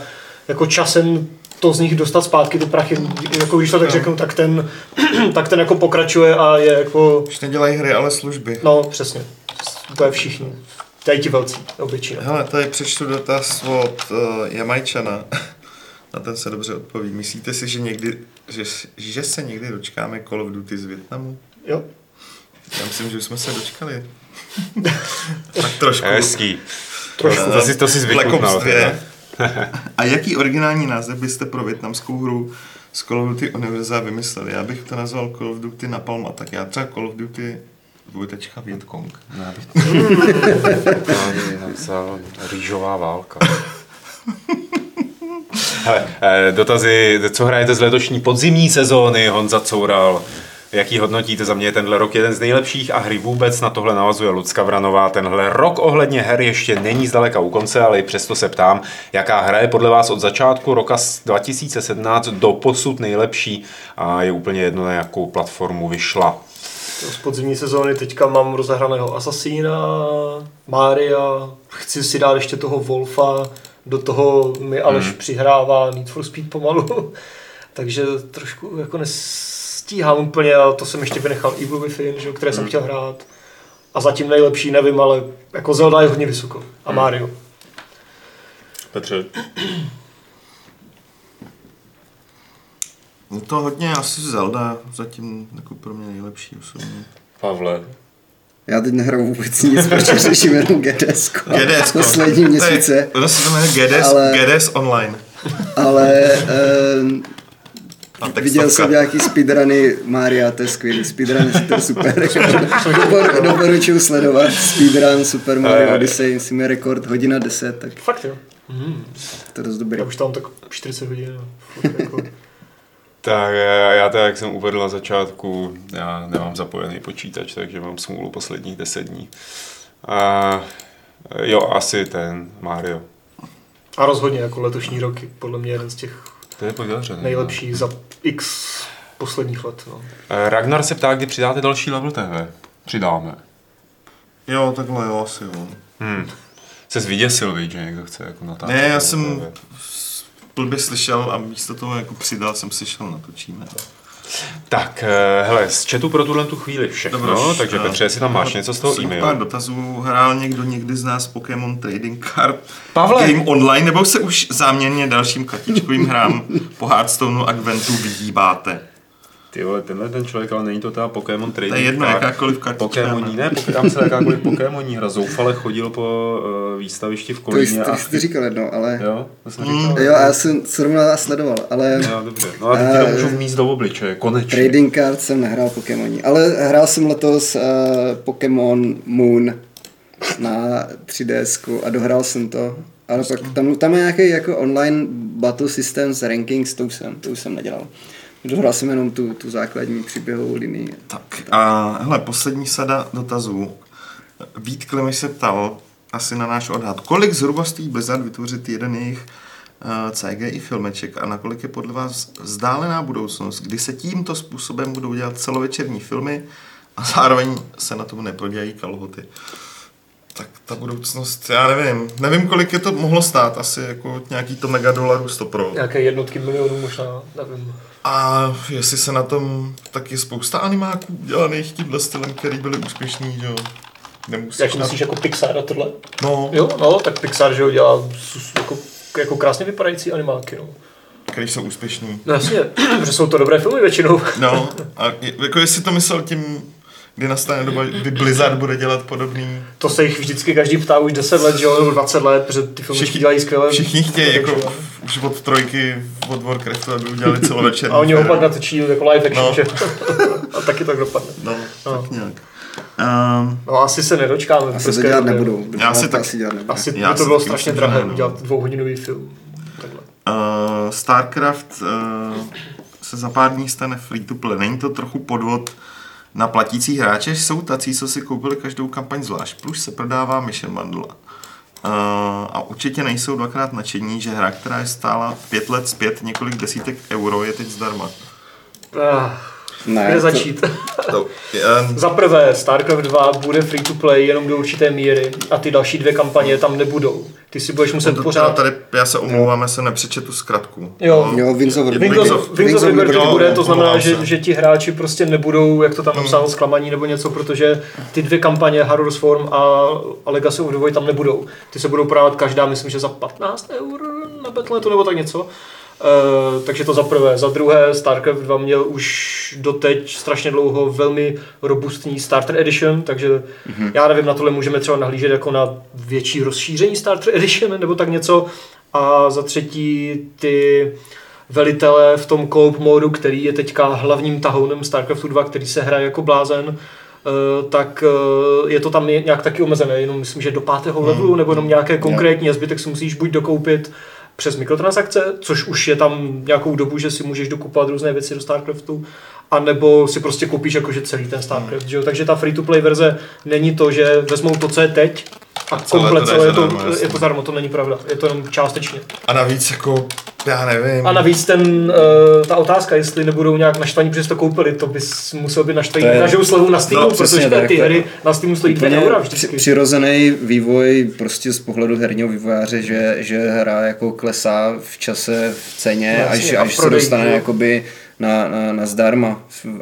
jako časem to z nich dostat zpátky do prachy, jako když to tak řeknu, tak ten, tak ten jako pokračuje a je jako, Už nedělají hry, ale služby. no přesně, to je všichni. Tady ti velcí, obyčejně. Hele, tady přečtu dotaz od uh, Jamajčana. Na ten se dobře odpoví. Myslíte si, že, někdy, že, že se někdy dočkáme Call of Duty z Větnamu? Jo? Já myslím, že už jsme se dočkali. tak trošku. Hezký. Trošku. To si, to si Black zvyknul. Ops 2. A jaký originální název byste pro větnamskou hru z Call of Duty Univerza vymysleli? Já bych to nazval Call of Duty Napalm Attack. Já třeba Call of Duty dvojtečka Vietkong. Já bych napsal rýžová válka. Hele, eh, dotazy, co hrajete z letošní podzimní sezóny, Honza Coural. Jaký hodnotíte? Za mě je tenhle rok jeden z nejlepších a hry vůbec na tohle navazuje Lucka Vranová. Tenhle rok ohledně her ještě není zdaleka u konce, ale i přesto se ptám, jaká hra je podle vás od začátku roka 2017 do posud nejlepší a je úplně jedno, na jakou platformu vyšla. Z podzimní sezóny teďka mám rozehraného Assassina, Mária, chci si dát ještě toho Wolfa, do toho mi Aleš Hmm. přihrává Need for Speed pomalu, takže trošku jako nestíhám úplně a to jsem ještě vynechal Evil Within, že, které Hmm. jsem chtěl hrát. A zatím nejlepší, nevím, ale jako Zelda je hodně vysoko. A Hmm. Mario. Petře. No to hodně asi Zelda, zatím jako pro mě nejlepší osobně. Pavle. Já teď nehraju vůbec nic, protože řeším jenom GDS. GDS. Poslední měsíce. To se to jmenuje GDS, Ale- GDS Online. Ale eh, Viděl jsem nějaký speedruny Maria, to je skvělý. Speedrun je to super. Dopor, doporučuju sledovat. Speedrun Super Mario. Odyssey, myslím je rekord hodina 10, tak Fakt jo. Mm. to je dost dobrý. Já už tam tak 40 hodin. Jako. Tak já, to, jak jsem uvedl na začátku, já nemám zapojený počítač, takže mám smůlu posledních deset dní. A, jo, asi ten Mario. A rozhodně jako letošní rok je podle mě jeden z těch To je pověřený. nejlepších za x posledních let. No. Eh, Ragnar se ptá, kdy přidáte další level TV. Přidáme. Jo, takhle jo, asi jo. Hmm. Se zvyděsil, víš, že někdo chce jako natáčet. Ne, já jsem TV. blbě slyšel a místo toho jako přidal jsem slyšel natočíme. Tak, eh, hele, z chatu pro tuhle tu chvíli všechno, Dobroš, takže eh, Petře, jestli tam máš něco z toho jsem Pár e-mailu. dotazů. Hrál někdo někdy z nás Pokémon Trading Card Pavle! Game Online, nebo se už záměrně dalším kartičkovým hrám po Hearthstoneu a Gwentu vyhýbáte? Ty vole, tenhle ten člověk, ale není to ta Pokémon To je Trading jedno, Card. jakákoliv kartička. Pokémoní, ne, tam se jakákoliv Pokémoní hra. Zoufale chodil po uh, výstavišti v To jsi, Kolíně. to a... jsi říkal jedno, ale... Jo, to jsem Mm. říkal. Jo, a já jsem srovnal a sledoval, ale Jo, dobře. No a teď to Eh, můžu vmíst do obličeje, konečně. trading card jsem nehrál Pokémoní, ale hrál jsem letos uh, Pokémon Moon na 3DS a dohrál jsem to. Ale pak tam, tam je nějaký jako online battle system s rankings, to už jsem, to už jsem nedělal. Dohrál jsem jenom tu, tu základní příběhovou linii. Tak a hele, poslední sada dotazů. Vít Klemy se ptal asi na náš odhad. Kolik zhruba stojí Blizzard vytvořit jeden jejich uh, CGI filmeček a nakolik je podle vás vzdálená budoucnost, kdy se tímto způsobem budou dělat celovečerní filmy a zároveň se na tom neprodělají kalhoty. Tak ta budoucnost, já nevím. Nevím, kolik je to mohlo stát. Asi jako nějaký to mega dolarů 100 pro. Nějaké jednotky milionů možná, nevím. A jestli se na tom, tak je spousta animáků dělaných tímhle stylem, který byli úspěšní, že jo. Nemusíš Jak na... myslíš jako Pixar a tohle? No, Jo, no, tak Pixar, že jo, dělá jako, jako krásně vypadající animáky, no. který jsou úspěšní. No jasně, že jsou to dobré filmy většinou. No, a jako jestli to myslel tím, kdy nastane doba, kdy Blizzard bude dělat podobný. To se jich vždycky každý ptá už 10 let, že jo, nebo 20 let, protože ty filmy Všichni- dělají skvěle. Všichni chtějí jako Takže- už od trojky, od Warcraftu, aby udělali celovečerní A oni ho film. pak natočí jako live action, No. že? a taky tak dopadne. No, No. tak nějak. Um, No asi se nedočkáme. v Asi to dělat nebudou. Já si to tak- asi dělat nebudou. Asi Já by to bylo strašně drahé no. udělat dvouhodinový film. Takhle. Uh, StarCraft uh, se za pár dní stane free to play. Není to trochu podvod na platící hráče? Jsou tací, co si koupili každou kampaň zvlášť. Plus se prodává Mission Bundle. Uh, a určitě nejsou dvakrát nadšení, že hra, která je stála pět let zpět několik desítek euro, je teď zdarma. Ah, Ne, Kde to- začít? To, uh, Za prvé, StarCraft 2 bude free to play jenom do určité míry a ty další dvě kampaně tam nebudou. Ty si budeš muset to, pořád... tady, já se omlouvám, já jsem nepřečetl zkratku. Jo. No. Jo, Wings of Je- Wings of, of- Wings of Liberty jo, bude, to znamená, omlouvám že, se. že ti hráči prostě nebudou, jak to tam napsáno, zklamaní nebo něco, protože ty dvě kampaně Horror's Form a, Legacy of the Void tam nebudou. Ty se budou prodávat každá, myslím, že za 15 eur na Battle.netu nebo tak něco. Uh, takže to za prvé. Za druhé, StarCraft 2 měl už doteď strašně dlouho velmi robustní Starter Edition, takže mm-hmm. já nevím, na tohle můžeme třeba nahlížet jako na větší rozšíření Starter Edition nebo tak něco. A za třetí, ty velitele v tom co modu, který je teďka hlavním tahounem StarCraftu 2, který se hraje jako blázen, eh, tak eh, je to tam nějak taky omezené, jenom myslím, že do pátého levelu, nebo jenom nějaké konkrétní, a zbytek si musíš buď dokoupit přes mikrotransakce, což už je tam nějakou dobu, že si můžeš dokupovat různé věci do StarCraftu, a nebo si prostě koupíš jakože celý ten StarCraft, že jo? Takže ta free-to-play verze není to, že vezmou to, co je teď, a komplet to celé je to, zadarmo, jasně. je to to není pravda, je to jenom částečně. A navíc jako, já nevím. A navíc ten, uh, ta otázka, jestli nebudou nějak naštvaní, protože to koupili, to bys musel být naštvaný je- každou slevu na Steamu, No, protože tak, ty hry na Steamu stojí 2 Úplně eura vždycky. přirozený vývoj prostě z pohledu herního vývojáře, že, že hra jako klesá v čase, v ceně, No, jasně, až, a až se dostane jakoby na, na, na zdarma.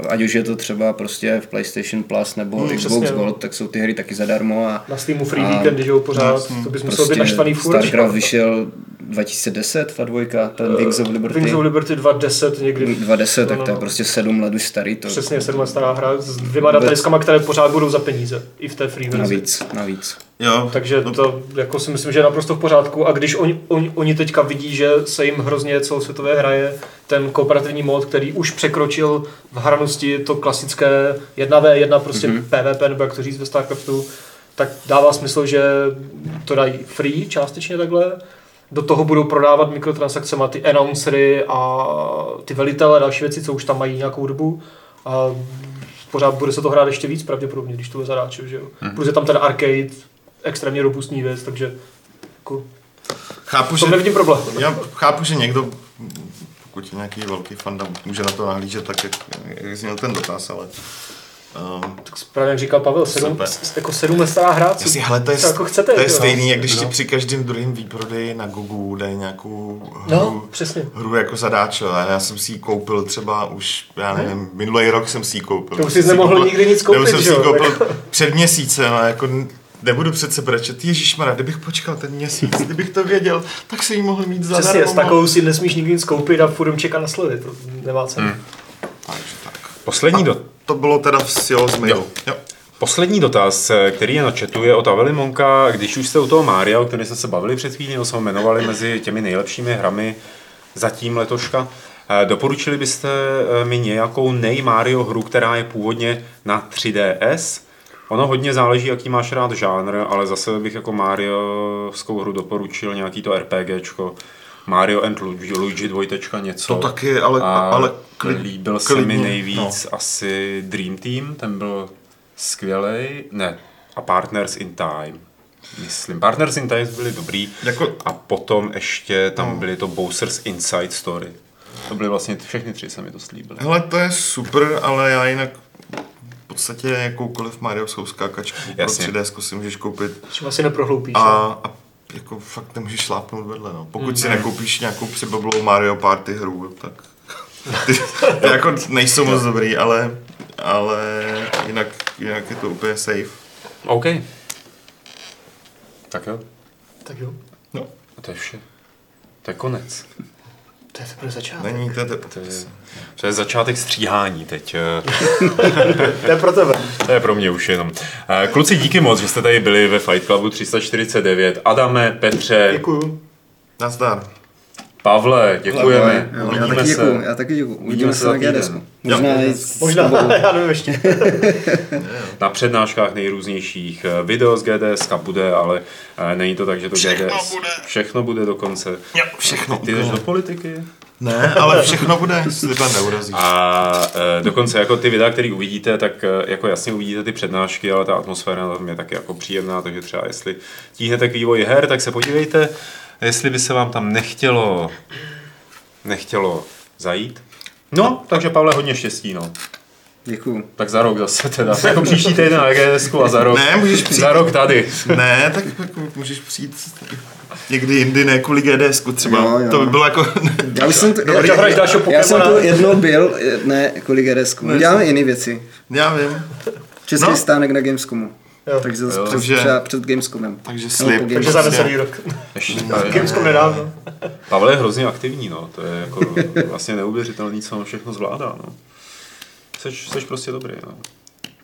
Ať už je to třeba prostě v PlayStation Plus nebo Hmm, Xbox přesně, no. Gold, tak jsou ty hry taky zadarmo a Na Steamu free A- weekendy, že jo, pořád, jasně. to bys musel prostě být naštvaný furt. StarCraft vyšel 2010, ta dvojka, ten Wings of Liberty. Wings of Liberty 2.10 někdy. 2010, tak No, no, to je no. prostě sedm let už starý. To Přesně, sedm let stará hra s dvěma datadiskama, které pořád budou za peníze, i v té free verzi. Navíc, navíc. Jo, Takže no, to jako si myslím, že je naprosto v pořádku. A když oni, oni, oni teďka vidí, že se jim hrozně celosvětové hraje ten kooperativní mod, který už překročil v hranosti to klasické 1v1, prostě mm-hmm. PvP, nebo jak to říct ve StarCraftu, tak dává smysl, že to dají free částečně takhle. Do toho budou prodávat mikrotransakcemi ty announcery a ty velitele a další věci, co už tam mají nějakou dobu. A pořád bude se to hrát ještě víc pravděpodobně, když to bude zadáčil, že jo. Hmm. Plus je tam ten arcade, extrémně robustní věc, takže jako, chápu, že, nevidím problém. já chápu, že někdo, pokud je nějaký velký fanda, může na to nahlížet tak, jak, jak zněl ten dotaz, ale um, Tak právě jak říkal Pavel, sedm, jako sedm let stará hra, co, Jasně, hele, to je, co jako chcete. to je jo. stejný, jak když ti No. při každém druhém výprodeji na Gogu dají nějakou hru, No, přesně. hru jako zadáčel. A já jsem si ji koupil třeba už, já nevím, minulý rok jsem si ji koupil. To už Jsem jsi si nemohl koupil- nikdy nic koupit, Nebo jsem si ji jo? koupil před měsícem a jako nebudu přece brečet. Ježišmarja, kdybych počkal ten měsíc, kdybych to věděl, tak si ji mohl mít zadarmo. Přesně, s takovou si nesmíš nikdy nic koupit a furt čeká na slevy, to nemá cenu. Hmm. Takže tak. Poslední, do, To bylo teda v Seals mailu. Jo. Jo. poslední dotaz, eh, který je na chatu, je od Avely Monka. Když už jste u toho Mária, o kterém jsme se bavili před chvílí, nebo jsme ho jmenovali mezi těmi nejlepšími hrami zatím letoška, eh, doporučili byste eh, mi nějakou nej Mario hru, která je původně na 3DS? Ono hodně záleží, jaký máš rád žánr, ale zase bych jako Mariovskou hru doporučil nějaký to RPGčko. Mario and Luigi, Luigi dvojtečka něco. To taky, ale, A ale klid, líbil se mi klidně, nejvíc no. asi Dream Team, ten byl skvělý. Ne, a Partners in Time. Myslím, Partners in Time byli dobrý. Jako- A potom ještě tam byly to Bowser's Inside Story. To byly vlastně všechny tři, se mi to slíbily. Hele, to je super, ale já jinak v podstatě jakoukoliv Mariovskou skákačku Jasně. pro 3DS si můžeš koupit Čím asi neprohloupíš. a, A... a jako fakt nemůžeš šlápnout vedle, no. Pokud si nekoupíš nějakou přibablou Mario Party hru, tak ty, ty jako nejsou moc dobrý, ale, ale jinak, jinak je to úplně safe. OK. Tak jo, Tak jo, No, a to je vše. To je konec. To je teprve začátek. není to, to, To je, to je začátek stříhání teď. To je pro tebe. To je pro mě už jenom. Eh, Kluci, díky moc, že jste tady byli ve Fight Clubu 349. Adame, Petře, Děkuju. nazdar. Pavle, děkujeme. Jo, já Uvidíme taky se. děkuju, já taky děkuju. Uvidíme se na. GDSku. Možná Možná, já nevím ještě. Na přednáškách nejrůznějších eh, video z GDS bude, ale eh, není to tak, že to Všechno GDS bude. všechno bude dokonce. Jo, všechno. Ty jdeš do politiky? Ne, ale všechno bude. A e, dokonce jako ty videa, které uvidíte, tak e, jako jasně uvidíte ty přednášky, ale ta atmosféra tam je taky jako příjemná, takže třeba jestli tíhnete k vývoji her, tak se podívejte, jestli by se vám tam nechtělo, nechtělo zajít. No, takže Pavle, hodně štěstí, no. Děkuju. Tak za rok zase teda. Jako příští týden na EGS a za rok. Ne, můžeš přijít. Za rok tady. Ne, tak jako můžeš přijít někdy jindy, ne kvůli GDS třeba. Jo, jo. To by bylo jako... Já už jsem, to, Dobrý, já, dalšího já jsem tu jednou byl, ne kvůli GDSku. My děláme jiné věci. Já vím. Český no. stánek na Gamescomu. Jo. Takže zase Jo. před, Takže- třeba před Gamescomem. Takže slib. Takže za necelý rok. Gamescom nedávno. Pavel je hrozně aktivní, no. To je jako vlastně neuvěřitelný, co on všechno zvládá, no. Seš, seš prostě dobrý, no.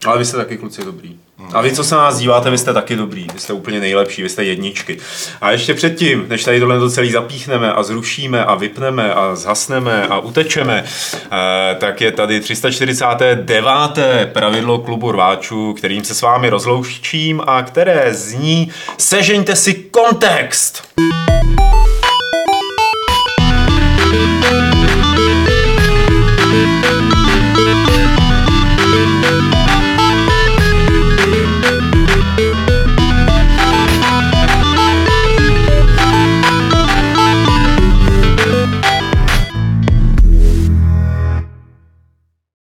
Ale vy jste taky kluci dobrý. A vy, co se nás díváte, vy jste taky dobrý. Vy jste úplně nejlepší, vy jste jedničky. A ještě předtím, než tady tohle to celý zapíchneme a zrušíme a vypneme a zhasneme a utečeme, eh, tak je tady 349. pravidlo klubu rváčů, kterým se s vámi rozloučím a které zní Sežeňte si kontext!